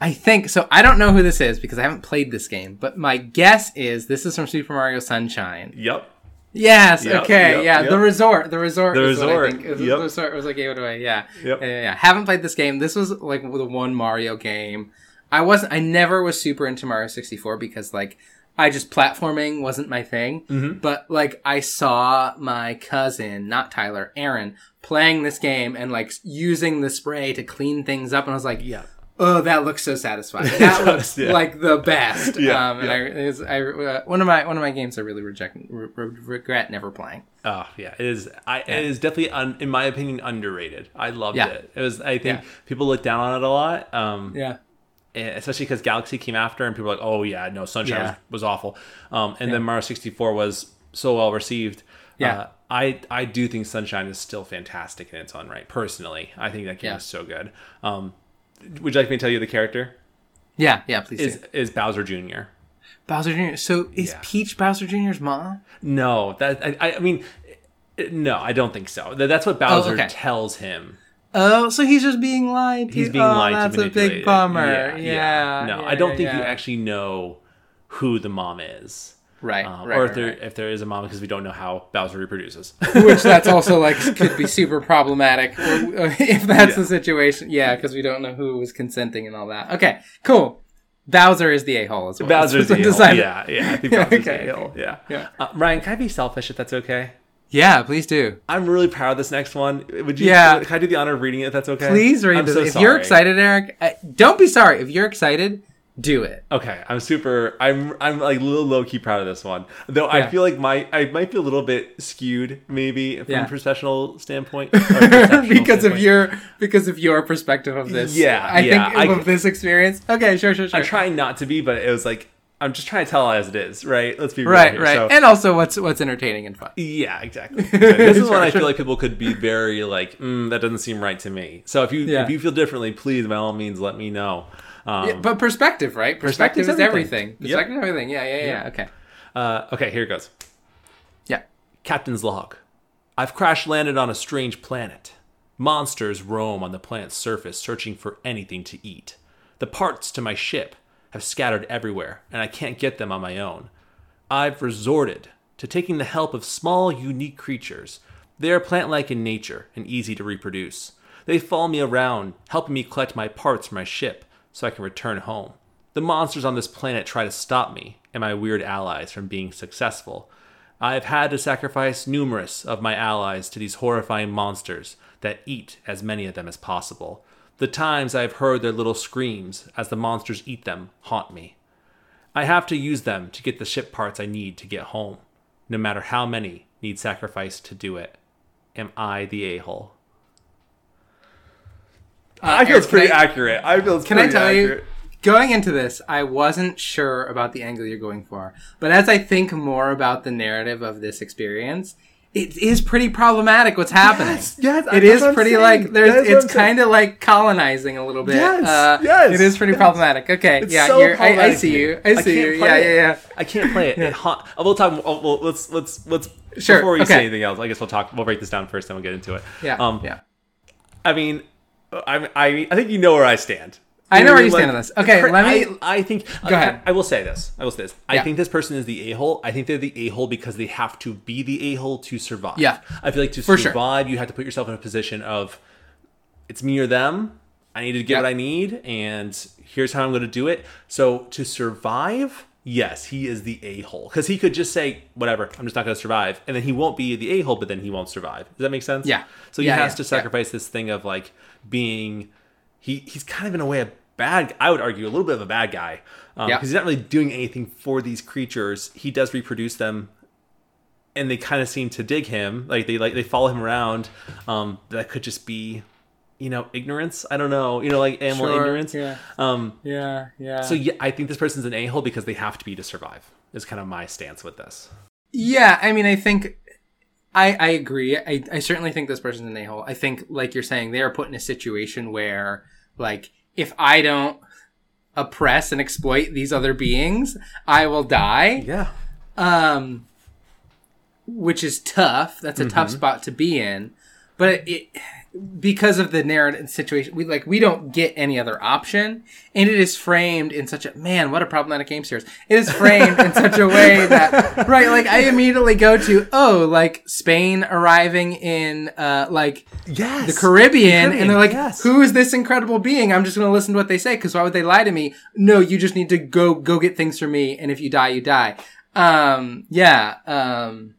I think so. I don't know who this is because I haven't played this game, but my guess is this is from Super Mario Sunshine. Yep. Yes. Yep, okay. yep, yeah. yep. The resort. The resort. The is what I Resort, yep. The resort was like gave it away. Yeah. Yep. Yeah, yeah, yeah. Haven't played this game. This was like the one Mario game. I wasn't. I never was super into Mario sixty four because like I just platforming wasn't my thing. Mm-hmm. But like I saw my cousin, not Tyler, Aaron, playing this game and like using the spray to clean things up, and I was like, Yeah. Oh, that looks so satisfying. That looks yeah. like the best. Yeah, um, and yeah. I, I uh, one of my one of my games I really reject re- re- regret never playing. Oh yeah, it is. I it is definitely, un, in my opinion, underrated. I loved Yeah. it. It was. I think Yeah. people look down on it a lot. Um, Yeah, eh, especially because Galaxy came after, and people were like, "Oh yeah, no, Sunshine Yeah. was, was awful." Um, and then Mario sixty four was so well received. Yeah. Uh, I I do think Sunshine is still fantastic in its own right. Personally, I think that game Yeah. is so good. Um, would you like me to tell you the character? yeah, yeah. Please Is do. is Bowser Jr. Bowser Jr. So is Yeah. Peach Bowser Jr.'s mom? No, that I, I- mean, no, I don't think so. That's what oh, Bowser okay. tells him. Oh, so he's just being lied to. He's being oh, lied that's to. a big bummer. Yeah. No, yeah, I don't yeah, think you actually know who the mom is. Right, Um, right, or if there right. if there is a mom because we don't know how Bowser reproduces. Which that's also like could be super problematic if that's Yeah. the situation. Yeah, because we don't know who was consenting and all that. Okay, cool. Bowser is the a hole as well. Bowser's the That's a-hole. Yeah, yeah. I think Bowser's Okay, the a-hole. Yeah. Yeah. Uh, Ryan, can I be selfish if that's okay? Yeah, please do. I'm really proud of this next one. Would you? Yeah. Can I do the honor of reading it? If that's okay. Please read I'm this. so if you're excited, Eric, uh, don't be sorry. If you're excited, do it. Okay, I'm super. I'm I'm like a little low key proud of this one. Though I feel like my I might be a little bit skewed maybe from Yeah. a professional standpoint because of your because of your perspective of this. Yeah, I yeah, think I- of this experience. Okay, sure, sure, sure. I try not to be, but it was like I'm just trying to tell it as it is, right? Let's be real right, here. right, So, and also what's what's entertaining and fun. yeah, exactly. this is one I feel like people could be very like, mm, that doesn't seem right to me. So if you Yeah. if you feel differently, please by all means let me know. Um, Yeah, but perspective, right? Perspective is everything. everything. Perspective is everything. Yeah, yeah, yeah. Yeah. Okay. uh, okay, here it goes. Yeah. Captain's log. I've crash landed on a strange planet. Monsters roam on the planet's surface searching for anything to eat. The parts to my ship have scattered everywhere, and I can't get them on my own. I've resorted to taking the help of small, unique creatures. They are plant like in nature and easy to reproduce. They follow me around, helping me collect my parts for my ship so I can return home. The monsters on this planet try to stop me and my weird allies from being successful. I have had to sacrifice numerous of my allies to these horrifying monsters that eat as many of them as possible. The times I have heard their little screams as the monsters eat them haunt me. I have to use them to get the ship parts I need to get home, no matter how many need sacrifice to do it. Am I the a hole? I feel it's pretty I- accurate. I feel it's Can I tell accurate. you, going into this, I wasn't sure about the angle you're going for. But as I think more about the narrative of this experience, it is pretty problematic what's happening. Yes, yes, it is pretty saying. like there's it's kind of like colonizing a little bit. Yes, uh, yes, it is pretty yes. problematic. Okay, It's yeah, so you're, I, I see you. I see can't you. Yeah, it. yeah, yeah. I can't play it. it ha- we'll talk. oh, well, let's let's let's Sure, Before we okay. say anything else, I guess we'll talk. We'll break this down first, then we'll get into it. Yeah, Um, yeah. I mean, I, I, I think you know where I stand. I know where you Like, stand on this. Okay, let me. I, I think. Go ahead. I, I will say this. I will say this. I Yeah. think this person is the a hole. I think they're the a hole because they have to be the a hole to survive. Yeah. I feel like to For sure. survive, you have to put yourself in a position of it's me or them. I need to get Yep. what I need, and here's how I'm going to do it. So to survive, yes, he is the a hole because he could just say whatever. I'm just not going to survive, and then he won't be the a hole, but then he won't survive. Does that make sense? Yeah. So he Yeah, has yeah, to sacrifice this thing of like being. He he's kind of in a way a bad. I would argue a little bit of a bad guy because Yeah. he's not really doing anything for these creatures. He does reproduce them and they kind of seem to dig him like they like they follow him around um that could just be you know ignorance i don't know you know like animal Sure, ignorance yeah. um Yeah, yeah. so yeah i think this person's an a-hole because they have to be to survive is kind of my stance with this Yeah, I mean, I think I I agree. I, I certainly think this person's an a hole. I think, like you're saying, they are put in a situation where, like, if I don't oppress and exploit these other beings, I will die. yeah Um, which is tough. That's a tough spot to be in. But it, because of the narrative situation, we like we don't get any other option, and it is framed in such a man. What a problematic game series! It is framed in such a way that right, like I immediately go to oh, like Spain arriving in uh like yes the Caribbean, Caribbean, and they're like, yes. "Who is this incredible being?" I'm just going to listen to what they say because why would they lie to me? No, you just need to go go get things for me, and if you die, you die. Um, yeah. Um,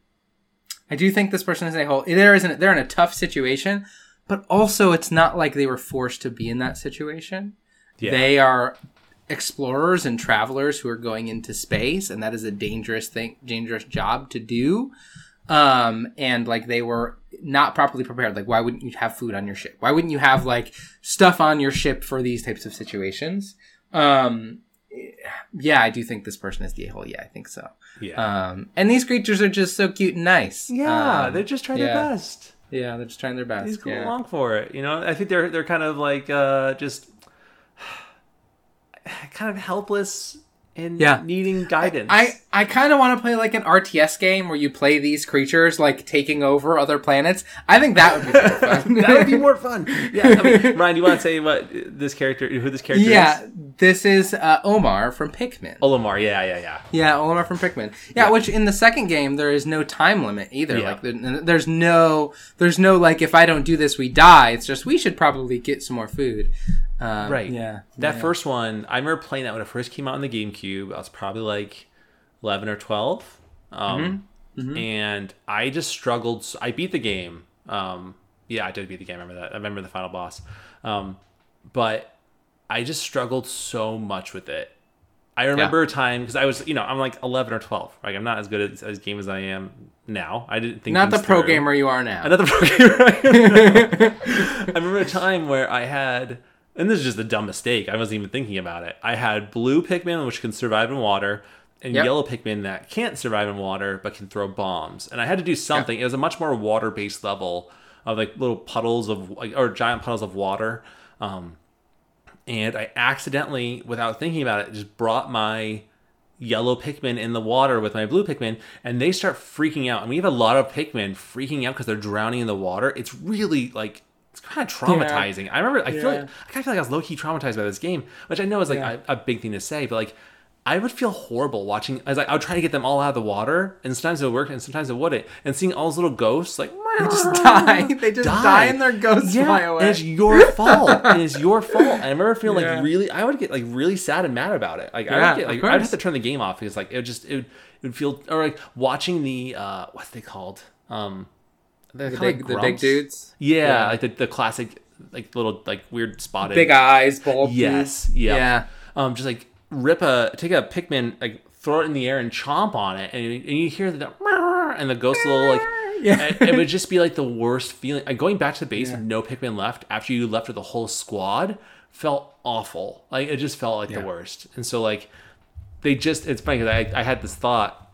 I do think this person is a hole. There isn't. They're in a tough situation, but also it's not like they were forced to be in that situation. Yeah. They are explorers and travelers who are going into space, and that is a dangerous thing, dangerous job to do. Um, and like they were not properly prepared. Like, why wouldn't you have food on your ship? Why wouldn't you have like stuff on your ship for these types of situations? Um, yeah, I do think this person is the a-hole. Yeah, I think so. yeah Um, and these creatures are just so cute and nice. yeah Um, they're just trying yeah. their best yeah, they're just trying their best. He's going yeah. along for it. You know, I think they're they're kind of like uh just kind of helpless and Yeah. needing guidance. I, I kind of want to play like an RTS game where you play these creatures like taking over other planets. I think that would be pretty fun. that would be more fun. Yeah, I mean, Ryan, do you want to say what this character, who this character yeah, is? this is uh, Omar from Pikmin. Olimar. Yeah, yeah, yeah. Yeah, Olimar from Pikmin. Yeah, Yeah. which in the second game there is no time limit either. Yeah. Like there's no there's no like if I don't do this we die. It's just we should probably get some more food. Um, Right. Yeah. That yeah. first one, I remember playing that when it first came out on the GameCube. I was probably like eleven or twelve, um, Mm-hmm. and I just struggled. I beat the game. Um, yeah, I did beat the game. I remember that. I remember the final boss, um, but I just struggled so much with it. I remember a time because I was, you know, I'm like 11 or 12. Like I'm not as good at this game as I am now. I didn't think Not the pro through. gamer you are now. Another pro gamer. I remember a time where I had, and this is just a dumb mistake. I wasn't even thinking about it. I had blue Pikmin, which can survive in water, and Yep. yellow Pikmin that can't survive in water but can throw bombs. And I had to do something. It was a much more water-based level of like little puddles of or giant puddles of water. Um, and I accidentally, without thinking about it, just brought my yellow Pikmin in the water with my blue Pikmin, and they start freaking out. And we have a lot of Pikmin freaking out because they're drowning in the water. It's really like it's kind of traumatizing. I remember, I feel like I kind of feel like I was low key traumatized by this game, which I know is like Yeah. a, a big thing to say, but like. I would feel horrible watching. I was like, I would try to get them all out of the water, and sometimes it would work, and sometimes it wouldn't. And seeing all those little ghosts, like They just die. They just die, and their ghosts fly yeah, away. and it's your fault. and it's your fault. And I remember feeling Yeah. like really, I would get like really sad and mad about it. Like I would get like I'd have to turn the game off because like it would just it would, it would feel or like watching the uh what's they called um the big, the big dudes. Yeah, Yeah. like the, the classic like little like weird spotted Big eyes, bulb. Yes, yeah. Yeah. Um, just like rip a take a Pikmin, like throw it in the air and chomp on it, and you, and you hear the and the ghost little like. Yeah. it would just be like the worst feeling. Like going back to the base Yeah. with no Pikmin left after you left with the whole squad felt awful. Like it just felt like Yeah. the worst. And so like they just it's funny because I I had this thought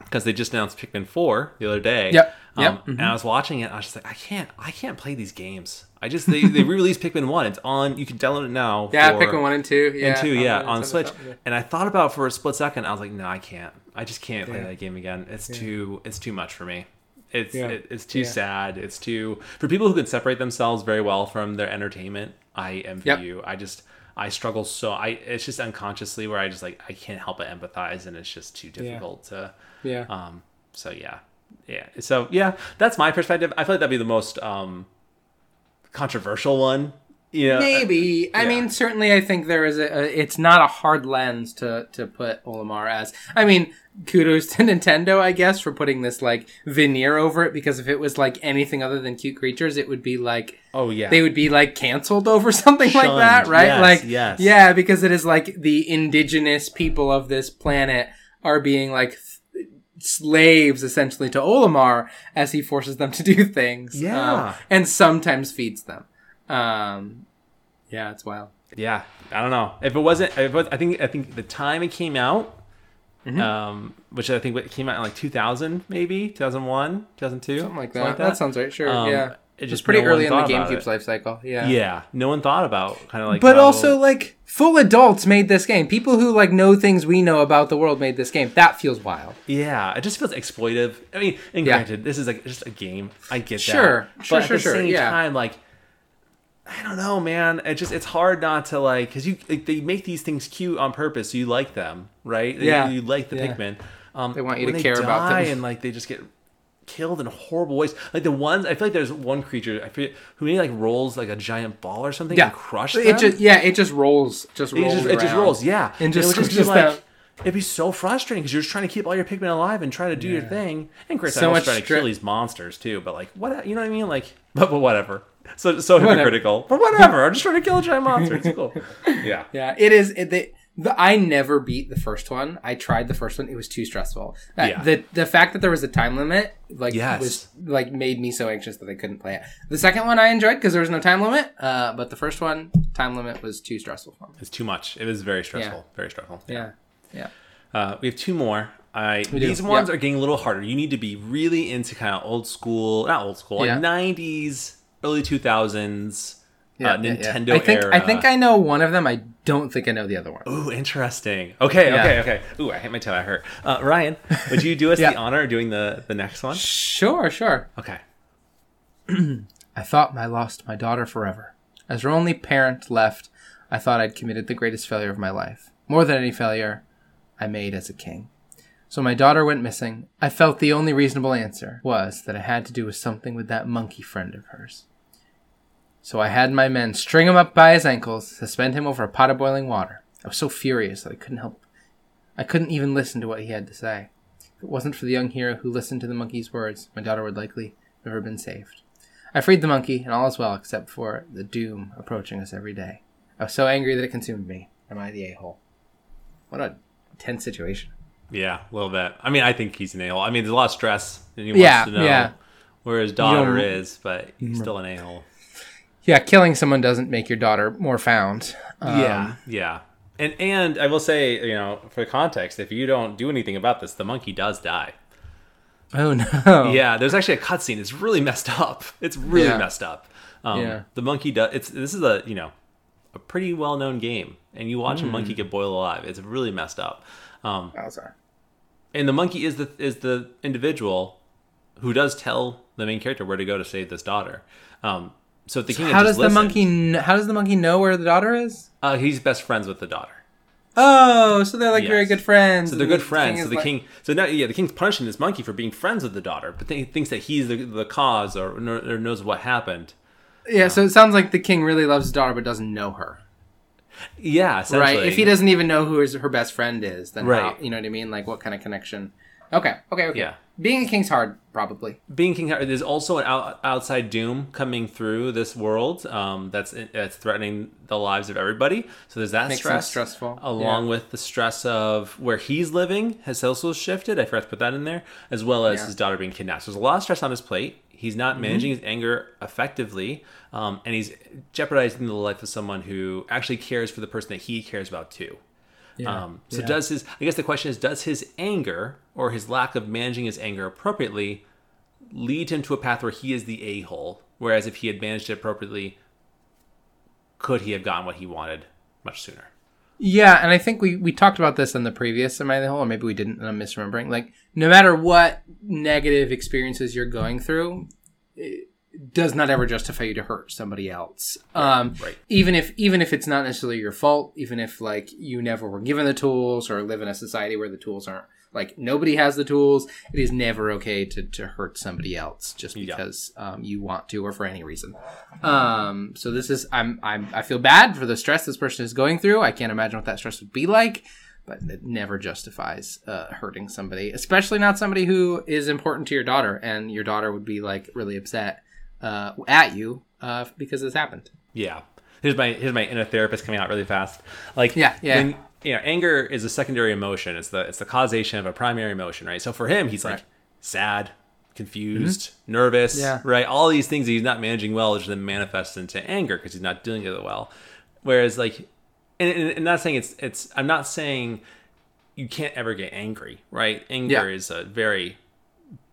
because they just announced Pikmin four the other day. Yep. Um, Yep. And I was watching it. I was just like, I can't, I can't play these games. I just they, they re-released Pikmin one. It's on. You can download it now. Yeah, for- Pikmin one and two. Yeah, and two, yeah, on Switch. yeah. And I thought about it for a split second. I was like, no, I can't. I just can't play that game again. It's too, it's too much for me. it's Yeah. it, it's too Yeah. sad. It's too for people who can separate themselves very well from their entertainment. I envy Yep. you. I just I struggle so I it's just unconsciously where I just like I can't help but empathize, and it's just too difficult to. Yeah. Um. So yeah, yeah. So yeah, that's my perspective. I feel like that'd be the most um controversial one. You know, Maybe. I yeah. mean, certainly, I think there is a, a. It's not a hard lens to to put Olimar as. I mean, kudos to Nintendo, I guess, for putting this like veneer over it. Because if it was like anything other than cute creatures, it would be like Oh yeah. they would be like canceled over something like that, right? Yes, like, yes. yeah, because it is like the indigenous people of this planet are being like slaves essentially to Olimar as he forces them to do things. Yeah. um, and sometimes feeds them. Um, yeah, it's wild. yeah. I don't know if it wasn't. If it I think I think the time it came out. Mm-hmm. Um, which I think it came out in like 2000, maybe 2001, 2002, Something like that. that. sounds right. Sure. Um, yeah. It just pretty no early in the GameCube's life cycle. Yeah. Yeah, no one thought about kind of like. But how- also, like, full adults made this game. People who, like, know things we know about the world made this game. That feels wild. yeah, it just feels exploitive. I mean, and Yeah. granted, this is like just a game. I get Sure. that. Sure, but sure, at the same yeah. time, like. I don't know, man. It just it's hard not to like because you like, they make these things cute on purpose, so you like them, right? Yeah. you like the Yeah. Pikmin. Um, They want you to care about them. And like they just get killed in horrible ways. Like the ones I feel like there's one creature I forget who maybe like rolls like a giant ball or something Yeah. and crush It just, yeah, it just rolls. Just It rolls. just, it just rolls, yeah. And just it would be squishes like them. it'd be so frustrating because you're just trying to keep all your Pikmin alive and try to do your thing. And Chris, So I was trying to stra- kill these monsters too, but like what you know what I mean? Like but, but whatever. So so Whatever. hypocritical. But whatever. I'm just trying to kill a giant monster. It's cool. Yeah. Yeah, it is. It, the, the, I never beat the first one. I tried the first one. It was too stressful. That- Yeah. The the fact that there was a time limit, like, Yes. was like made me so anxious that I couldn't play it. The second one I enjoyed because there was no time limit. Uh, but the first one, time limit was too stressful for me. It's too much. It was very stressful. Very stressful. Yeah, yeah. Uh, we have two more. I do, these ones yeah. are getting a little harder. You need to be really into kind of old school, not old school, Yeah. like 90s, early 2000s, Yeah, uh, yeah, yeah. Nintendo I think era. I think I know one of them. I don't think I know the other one. Ooh, interesting. Okay, Yeah. okay, okay. Ooh, I hit my toe. I hurt. Uh, Ryan, would you do us Yeah. the honor of doing the the next one? Sure, sure. Okay. I thought I lost my daughter forever. As her only parent left, I thought I'd committed the greatest failure of my life. More than any failure I made as a king. So my daughter went missing. I felt the only reasonable answer was that it had to do with something with that monkey friend of hers. So I had my men string him up by his ankles, suspend him over a pot of boiling water. I was so furious that I couldn't help. I couldn't even listen to what he had to say. If it wasn't for the young hero who listened to the monkey's words, my daughter would likely never have been saved. I freed the monkey, and all is well except for the doom approaching us every day. I was so angry that it consumed me. Am I the a hole? What a tense situation. Yeah, a little bit. I mean, I think he's an a-hole. I mean, there's a lot of stress, and he wants Yeah, to know yeah. where his daughter is, but he's still an a-hole. Yeah, killing someone doesn't make your daughter more found. Um, yeah, yeah. And and I will say, you know, for context, if you don't do anything about this, the monkey does die. Oh no. Yeah, there's actually a cutscene. It's really messed up. It's really Yeah. messed up. Um, Yeah. The monkey does. It's this is a you know a pretty well known game, and you watch a monkey Hmm. get boiled alive. It's really messed up. Um, Wowzer. and the monkey is the is the individual who does tell the main character where to go to save this daughter. Um, so the king had How does the monkey? Kn- how does the monkey know where the daughter is? Uh, he's best friends with the daughter. Oh, so they're like very good friends. So they're good friends. So the like- king, so now, yeah, the king's punishing this monkey for being friends with the daughter, but he thinks that he's the, the cause or, or knows what happened. Yeah, so it sounds like the king really loves his daughter but doesn't know her. Yeah, essentially. Right. If he doesn't even know who his, her best friend is, then Right. how, you know what I mean? Like what kind of connection? Okay. Okay. Okay. Yeah. Being a king's hard, probably. being king there's also an out, outside doom coming through this world um, that's that's threatening the lives of everybody so there's that Makes stress stressful. along Yeah. with the stress of where he's living has also shifted i forgot to put that in there as well as Yeah. Mm-hmm. his daughter being kidnapped so there's a lot of stress on his plate he's not managing his anger effectively um, and he's jeopardizing the life of someone who actually cares for the person that he cares about too Yeah. um, so Yeah. does his? I guess the question is, does his anger or his lack of managing his anger appropriately lead him to a path where he is the a hole? Whereas if he had managed it appropriately, could he have gotten what he wanted much sooner? Yeah, and I think we we talked about this in the previous Am I the Whole, or maybe we didn't, and I'm misremembering. Like, no matter what negative experiences you're going through, it does not ever justify you to hurt somebody else. Um, right. Even if even if it's not necessarily your fault, even if like you never were given the tools or live in a society where the tools aren't like nobody has the tools, it is never okay to, to hurt somebody else just Yeah. because um, you want to or for any reason. Um, so this is I'm I'm I feel bad for the stress this person is going through. I can't imagine what that stress would be like, but it never justifies uh, hurting somebody, especially not somebody who is important to your daughter, and your daughter would be like really upset uh, at you uh, because this happened. Yeah. Here's my here's my inner therapist coming out really fast. Like Yeah, yeah. when- you know, anger is a secondary emotion. It's the it's the causation of a primary emotion, right? So for him, he's like Right. sad, confused, nervous, Mm-hmm. Yeah. right? All these things that he's not managing well, which then manifests into anger because he's not doing it well. Whereas like, and, and, and not saying it's it's I'm not saying you can't ever get angry, right? Anger Yeah. is a very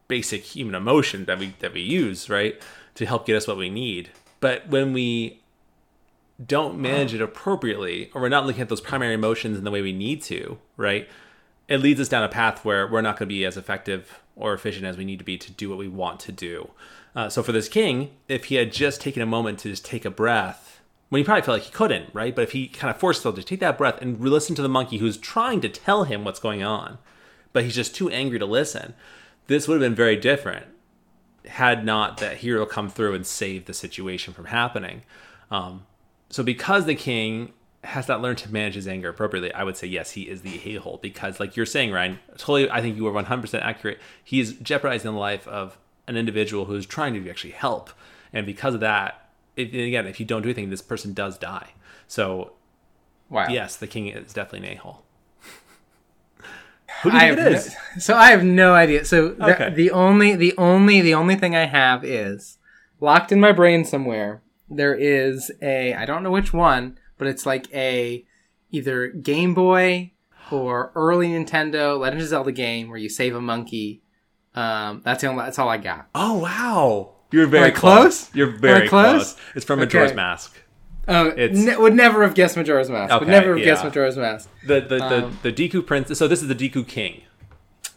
basic human emotion that we that we use, right, to help get us what we need. But when we don't manage it appropriately, or we're not looking at those primary emotions in the way we need to, right, it leads us down a path where we're not going to be as effective or efficient as we need to be to do what we want to do. Uh, so for this king, if he had just taken a moment to just take a breath, when he probably felt like he couldn't, right? But if he kind of forced himself to take that breath and listen to the monkey who's trying to tell him what's going on, but he's just too angry to listen, this would have been very different had not that hero come through and save the situation from happening. Um, so because the king has not learned to manage his anger appropriately, I would say yes, he is the a-hole because, like you're saying, Ryan, totally, I think you are 100% accurate. He is jeopardizing the life of an individual who's trying to actually help, and because of that, if, again, if you don't do anything, this person does die. So Wow. yes, the king is definitely an a-hole. Who do you I think it no- so I have no idea. So the, the only the only the only thing I have is locked in my brain somewhere. There is a I don't know which one, but it's like a either Game Boy or early Nintendo Legend of Zelda game where you save a monkey. Um, that's the only, that's all I got. Oh wow, you're very I close? You're very close? close? It's from Majora's Okay. Mask. Oh, It's- ne- would never have guessed Majora's Mask. would never have guessed. Majora's Mask. The the, the, Um, the Deku prince. So this is the Deku king.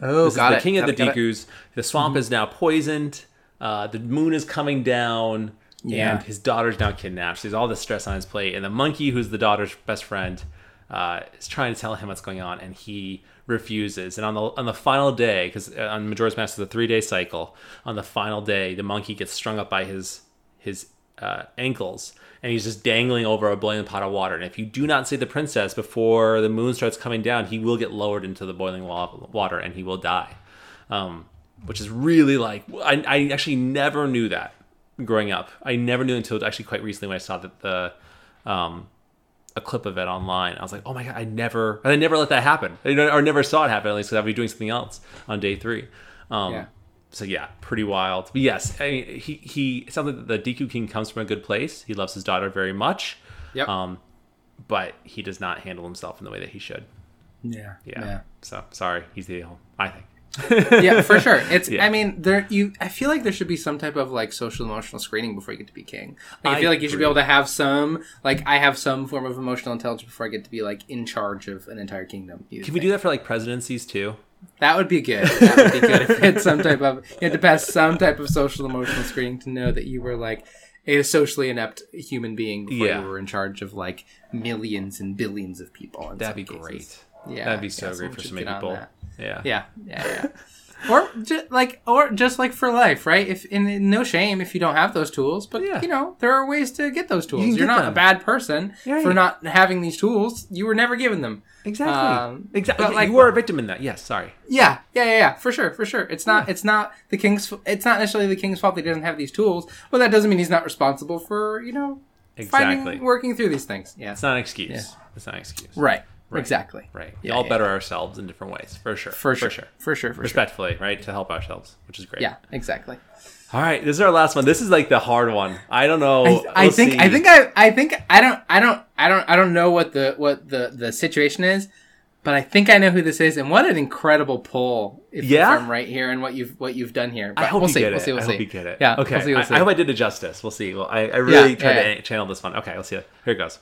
Oh, This got is the it. king of Got the got it. Dekus. The swamp is now poisoned. Uh, the moon is coming down, Yeah. and his daughter's now kidnapped. So all this stress on his plate, and the monkey, who's the daughter's best friend, uh, is trying to tell him what's going on, and he refuses. And on the on the final day, because on Majora's Mask is a three day cycle, on the final day, the monkey gets strung up by his his uh, ankles, and he's just dangling over a boiling pot of water. And if you do not save the princess before the moon starts coming down, he will get lowered into the boiling water, and he will die. Um, which is really like I, I actually never knew that growing up. I never knew until actually quite recently when I saw that the um, a clip of it online. I was like, oh my god, I never, I never let that happen, I, or never saw it happen. At least because I'd be doing something else on day three. Um, Yeah. So yeah, pretty wild. But yes, I mean, he he. It sounds like the Deku King comes from a good place. He loves his daughter very much. Yep. Um, but he does not handle himself in the way that he should. yeah. Yeah. So sorry, he's the I think. Yeah, for sure. It's. Yeah. I mean, there. You. I feel like there should be some type of like social emotional screening before you get to be king. Like, I I feel like you should be able to have some. Like, I have some form of emotional intelligence before I get to be like in charge of an entire kingdom. Can we do that for like presidencies too? That would be good. That would be good if it's some type of. You had to pass some type of social emotional screening to know that you were like a socially inept human being before Yeah. you were in charge of like millions and billions of people. That'd be some great. Yeah, That'd be so yeah, great for should so many people. Yeah. Yeah, yeah, yeah. or just like, or just like for life, right? If in no shame if you don't have those tools, but Yeah. you know there are ways to get those tools. You are not a bad person Yeah, for not having these tools. You were never given them. Exactly. Um, exactly. like- you were a victim in that. Yes. Sorry. Yeah, yeah, yeah, yeah, for sure, for sure. It's not, it's not the king's, it's not necessarily the king's fault that he doesn't have these tools, but that doesn't mean he's not responsible for you know Exactly. finding, working through these things. Yeah, It's not an excuse. It's not an excuse. right, exactly, Right. We Yeah, all yeah. better ourselves in different ways, for sure. for sure, For sure. for sure, for sure. Respectfully, right? To help ourselves, which is great. Yeah, exactly. All right. This is our last one. This is like the hard one. I don't know. I, I We'll think see. I think I I think I don't I don't I don't I don't know what the what the the situation is, but I think I know who this is, and what an incredible pull! If, if Yeah? I'm right here and what you've what you've done here. But I hope we'll you see. get we'll it. see. We'll I see. hope you get it. Yeah. Okay. We'll see, we'll I, see. I hope I did it justice. We'll see. Well, I, I really Yeah, tried yeah. to channel this one. Okay. Let's see. Here it goes.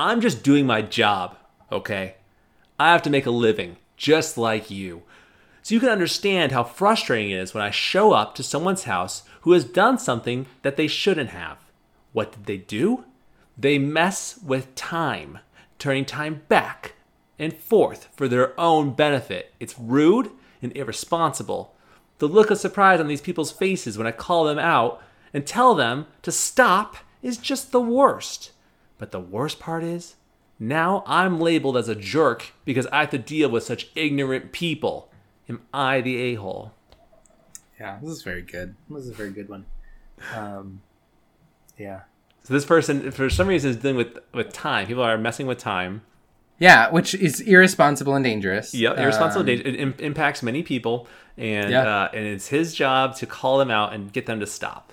I'm just doing my job, okay? I have to make a living, just like you. So you can understand how frustrating it is when I show up to someone's house who has done something that they shouldn't have. What did they do? They mess with time, turning time back and forth for their own benefit. It's rude and irresponsible. The look of surprise on these people's faces when I call them out and tell them to stop is just the worst. But the worst part is, now I'm labeled as a jerk because I have to deal with such ignorant people. Am I the a hole? Yeah, this is very good. This is a very good one. Um, yeah. So this person, for some reason, is dealing with with time. People are messing with time. Yeah, which is irresponsible and dangerous. Yeah, irresponsible. Um, danger. It im- impacts many people, and Yeah. uh, and it's his job to call them out and get them to stop.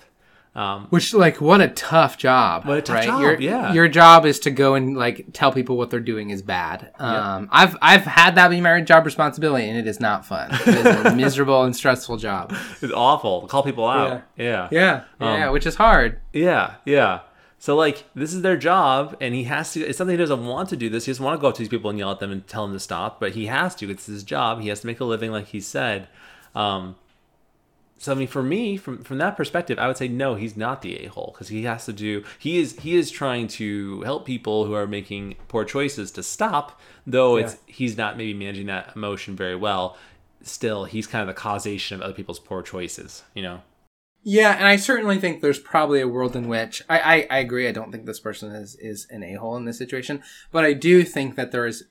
Um, Which, like, what a tough job. What a tough right? job, Your, yeah. Your job is to go and like tell people what they're doing is bad. Um, I've I've had that be my job responsibility, and it is not fun. It is a miserable and stressful job. it's awful. Call people out. Yeah. Yeah, yeah, which is hard. Yeah, yeah. So like this is their job, and he has to. It's something he doesn't want to do. This he doesn't want to go up to these people and yell at them and tell them to stop, but he has to. It's his job. He has to make a living, like he said. Um, so I mean, for me, from from that perspective, I would say no. He's not the a hole because he has to do. He is he is trying to help people who are making poor choices to stop. Though it's he's not maybe managing that emotion very well. Still, he's kind of the causation of other people's poor choices. You know. Yeah, and I certainly think there's probably a world in which I, I, I agree. I don't think this person is is an a hole in this situation, but I do think that there is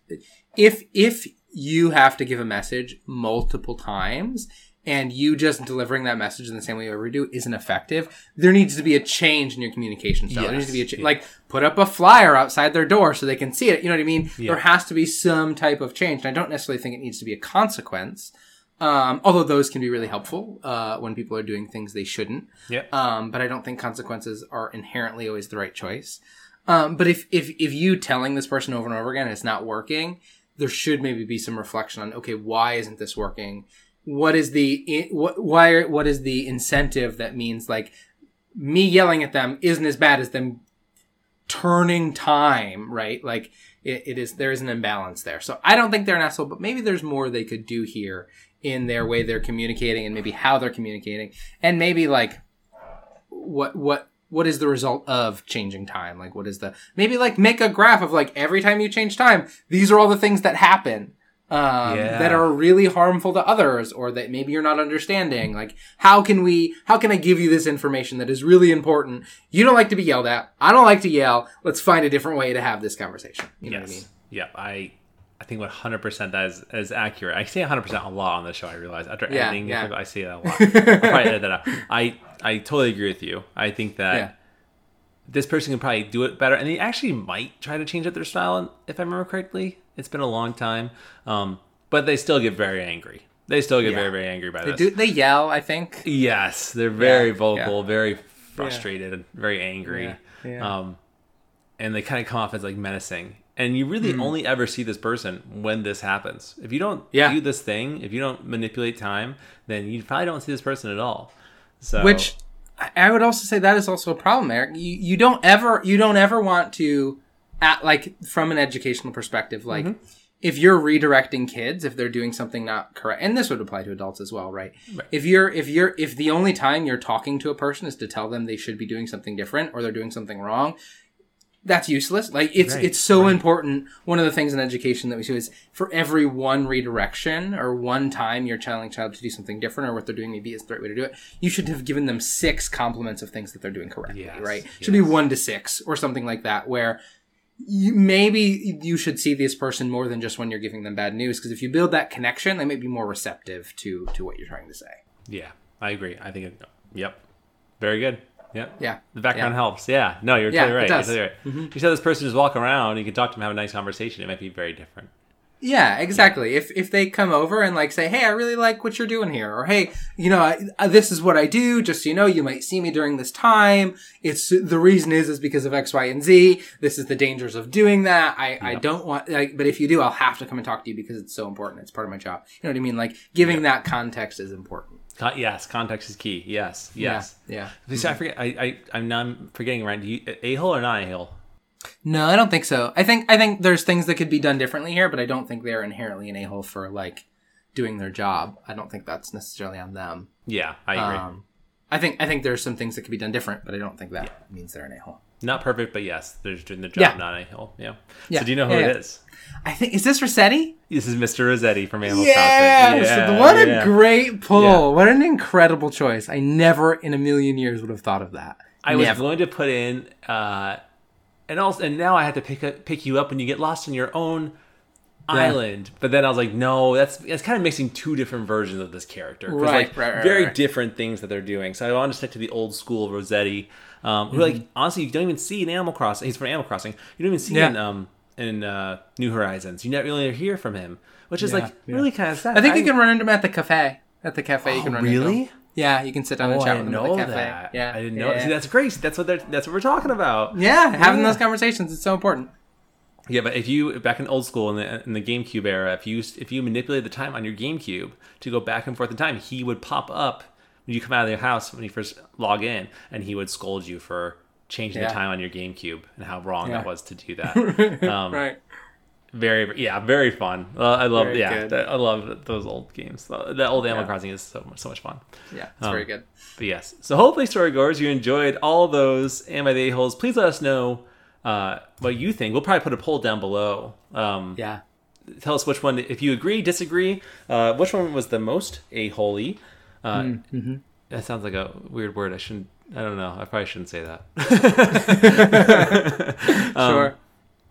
if if you have to give a message multiple times and you just delivering that message in the same way you ever do isn't effective, there needs to be a change in your communication style. there needs to be a change. yeah. Like put up a flyer outside their door so they can see it. You know what I mean? Yeah. There has to be some type of change. And I don't necessarily think it needs to be a consequence. Um, although those can be really helpful uh, when people are doing things they shouldn't. Yep. Um, but I don't think consequences are inherently always the right choice. Um, but if, if if you telling this person over and over again it's not working, there should maybe be some reflection on okay, why isn't this working? What is the what why what is the incentive that means like me yelling at them isn't as bad as them turning time, right? Like it, it is there is an imbalance there. So I don't think they're an asshole, but maybe there's more they could do here in their way they're communicating and maybe how they're communicating. And maybe like what what what is the result of changing time? Like what is the maybe like make a graph of like every time you change time, these are all the things that happen. Um, Yeah. that are really harmful to others or that maybe you're not understanding like how can we how can i give you this information that is really important you don't like to be yelled at i don't like to yell let's find a different way to have this conversation you know yes. what i mean Yep. I I think 100% that is, is accurate. I say 100% a lot on the show, I realize. After Yeah, editing, yeah. I say that a lot. I'll probably edit that out. I, I totally agree with you. I think that yeah this person can probably do it better. And they actually might try to change up their style, if I remember correctly. It's been a long time. Um, but they still get very angry. They still get Yeah. very, very angry by they this. do they yell i think Yes, they're very Yeah, vocal, very frustrated, and very angry. Yeah, yeah. Um, and they kind of come off as like menacing. And you really only ever see this person when this happens. If you don't. Yeah. do this thing, if you don't manipulate time, then you probably don't see this person at all. So which I- I would also say that is also a problem, Eric. You you don't ever you don't ever want to, at like from an educational perspective, like mm-hmm. if you're redirecting kids if they're doing something not correct, and this would apply to adults as well, right? If you're if you're if the only time you're talking to a person is to tell them they should be doing something different or they're doing something wrong, that's useless. Like it's Right, it's so important. One of the things in education that we do is for every one redirection or one time you're telling a child to do something different or what they're doing maybe is the right way to do it, you should have given them six compliments of things that they're doing correctly. Yes, right? Should be one to six or something like that. Where you, maybe you should see this person more than just when you're giving them bad news because if you build that connection, they may be more receptive to to what you're trying to say. yeah, I agree. I think it, yep, very good. Yep. Yeah. The background Yeah. helps. Yeah. No, you're Yeah, totally right. Mm-hmm. You're totally right. You said this person just walk around, you can talk to them, have a nice conversation. It might be very different. Yeah, exactly. If if they come over and like say, "Hey, I really like what you're doing here," or "Hey, you know, I, uh, this is what I do," just so you know, you might see me during this time. It's the reason is is because of X, Y, and Z. This is the dangers of doing that. I I don't want like, but if you do, I'll have to come and talk to you because it's so important. It's part of my job. You know what I mean? Like giving that context is important. Con- yes, context is key. Yes, yes. Yeah. See, I forget. I, I, I'm not forgetting. Right? A hole or not a hole? No, I don't think so. I think I think there's things that could be done differently here, but I don't think they're inherently an a hole for like doing their job. I don't think that's necessarily on them. Yeah, I agree. Um, I think I think there's some things that could be done different, but I don't think that means they're an a hole. not perfect, but yes, they're doing the job, Yeah. not a hole. Yeah. Yeah. So do you know who Yeah, it yeah. is? I think is this Resetti? This is Mr. Resetti from Animal Yeah, Crossing. what yeah. a great pull! Yeah. What an incredible choice! I never in a million years would have thought of that. I was Never. going to put in, uh, and also, and now I have to pick a, pick you up when you get lost on your own island. But then I was like, no, that's it's kind of mixing two different versions of this character, Right, like, right, right, very right. different things that they're doing. So I wanted to stick to the old school Resetti, um, who Mm-hmm. like honestly you don't even see in Animal Crossing. He's from Animal Crossing. You don't even see Yeah. in um in uh, New Horizons. You never really hear from him, which is Yeah, like yeah. really kind of sad. I think you can run into him at the cafe. At the cafe, you Oh, can run into really? him. Yeah, you can sit down Oh, and I chat didn't with him know at the cafe. that. Yeah, I didn't know. Yeah, See, that's great. That's what they're, that's what we're talking about. yeah having Yeah. those conversations is so important. Yeah, but if you back in old school in the in the GameCube era, if you if you manipulate the time on your GameCube to go back and forth in time, he would pop up when you come out of your house when you first log in, and he would scold you for changing Yeah. the time on your GameCube and how wrong Yeah. that was to do that. Um, right. Very, yeah, very fun. Uh, I love, Very yeah, that- I love those old games. Uh, That old Animal Yeah. Crossing is so so much fun. Yeah, it's Um, very good. But yes, so hopefully, storygoers, you enjoyed all those and by the a-holes. Please let us know uh, what you think. We'll probably put a poll down below. Um, Yeah. tell us which one if you agree disagree uh, which one was the most a-holy uh, Mm-hmm. that sounds like a weird word i shouldn't i don't know i probably shouldn't say that Um, Sure.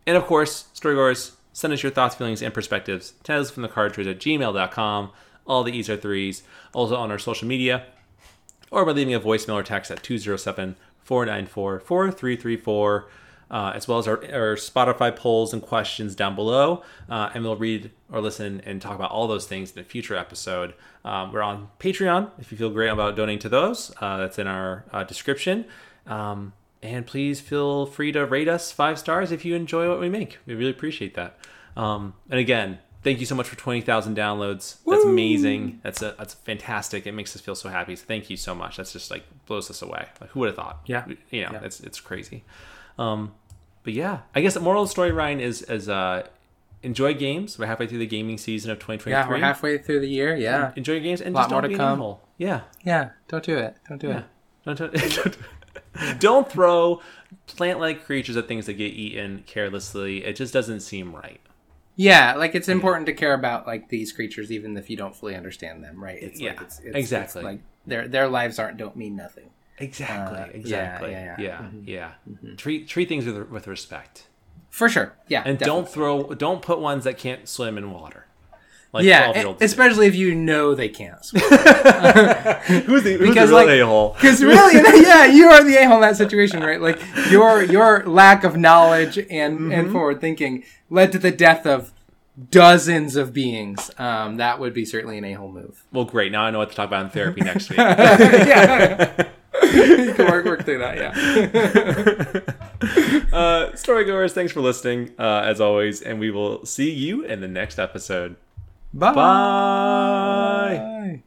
and of course storygoers send us your thoughts feelings and perspectives tales from the cartridge at gmail.com all the e's are threes also on our social media or by leaving a voicemail or text at 207 494 4334, uh, as well as our, our Spotify polls and questions down below. Uh, and we'll read or listen and talk about all those things in a future episode. Um, we're on Patreon if you feel great about donating to those. Uh, that's in our uh, description. Um, and please feel free to rate us five stars if you enjoy what we make. We really appreciate that. Um, and again, thank you so much for 20,000 downloads. That's amazing. That's a, that's fantastic. It makes us feel so happy. So thank you so much. That's just like blows us away. Like who would have thought? Yeah. You know, Yeah. it's it's crazy. Um, but yeah, I guess the moral of the story, Ryan, is is uh, enjoy games. We're halfway through the gaming season of 2023. Yeah, we're halfway through the year. Yeah. Enjoy your games and Lot just more don't to come. Yeah. Yeah. Don't do it. Don't do Yeah. it. Don't, don't, don't throw plant-like creatures at things that get eaten carelessly. It just doesn't seem right. Yeah, like it's important to care about like these creatures, even if you don't fully understand them, right? It's Yeah, like it's, it's exactly. it's like their their lives aren't don't mean nothing. Exactly. Uh, yeah, exactly. yeah, Yeah. yeah. Yeah. Treat treat things with with respect, For sure. Yeah. and definitely. don't throw don't put ones that can't swim in water. Like yeah, 12 year olds. especially if you know they can't who's the, who's because, the real like- a-hole? Because really, yeah, you are the a-hole in that situation, right? Like your your lack of knowledge and Mm-hmm. and forward thinking led to the death of dozens of beings. Um, that would be certainly an a-hole move. Well, great. Now I know what to talk about in therapy next week. yeah, you can work work through that. Yeah. uh, storygoers, thanks for listening, uh, as always, and we will see you in the next episode. Bye. Bye.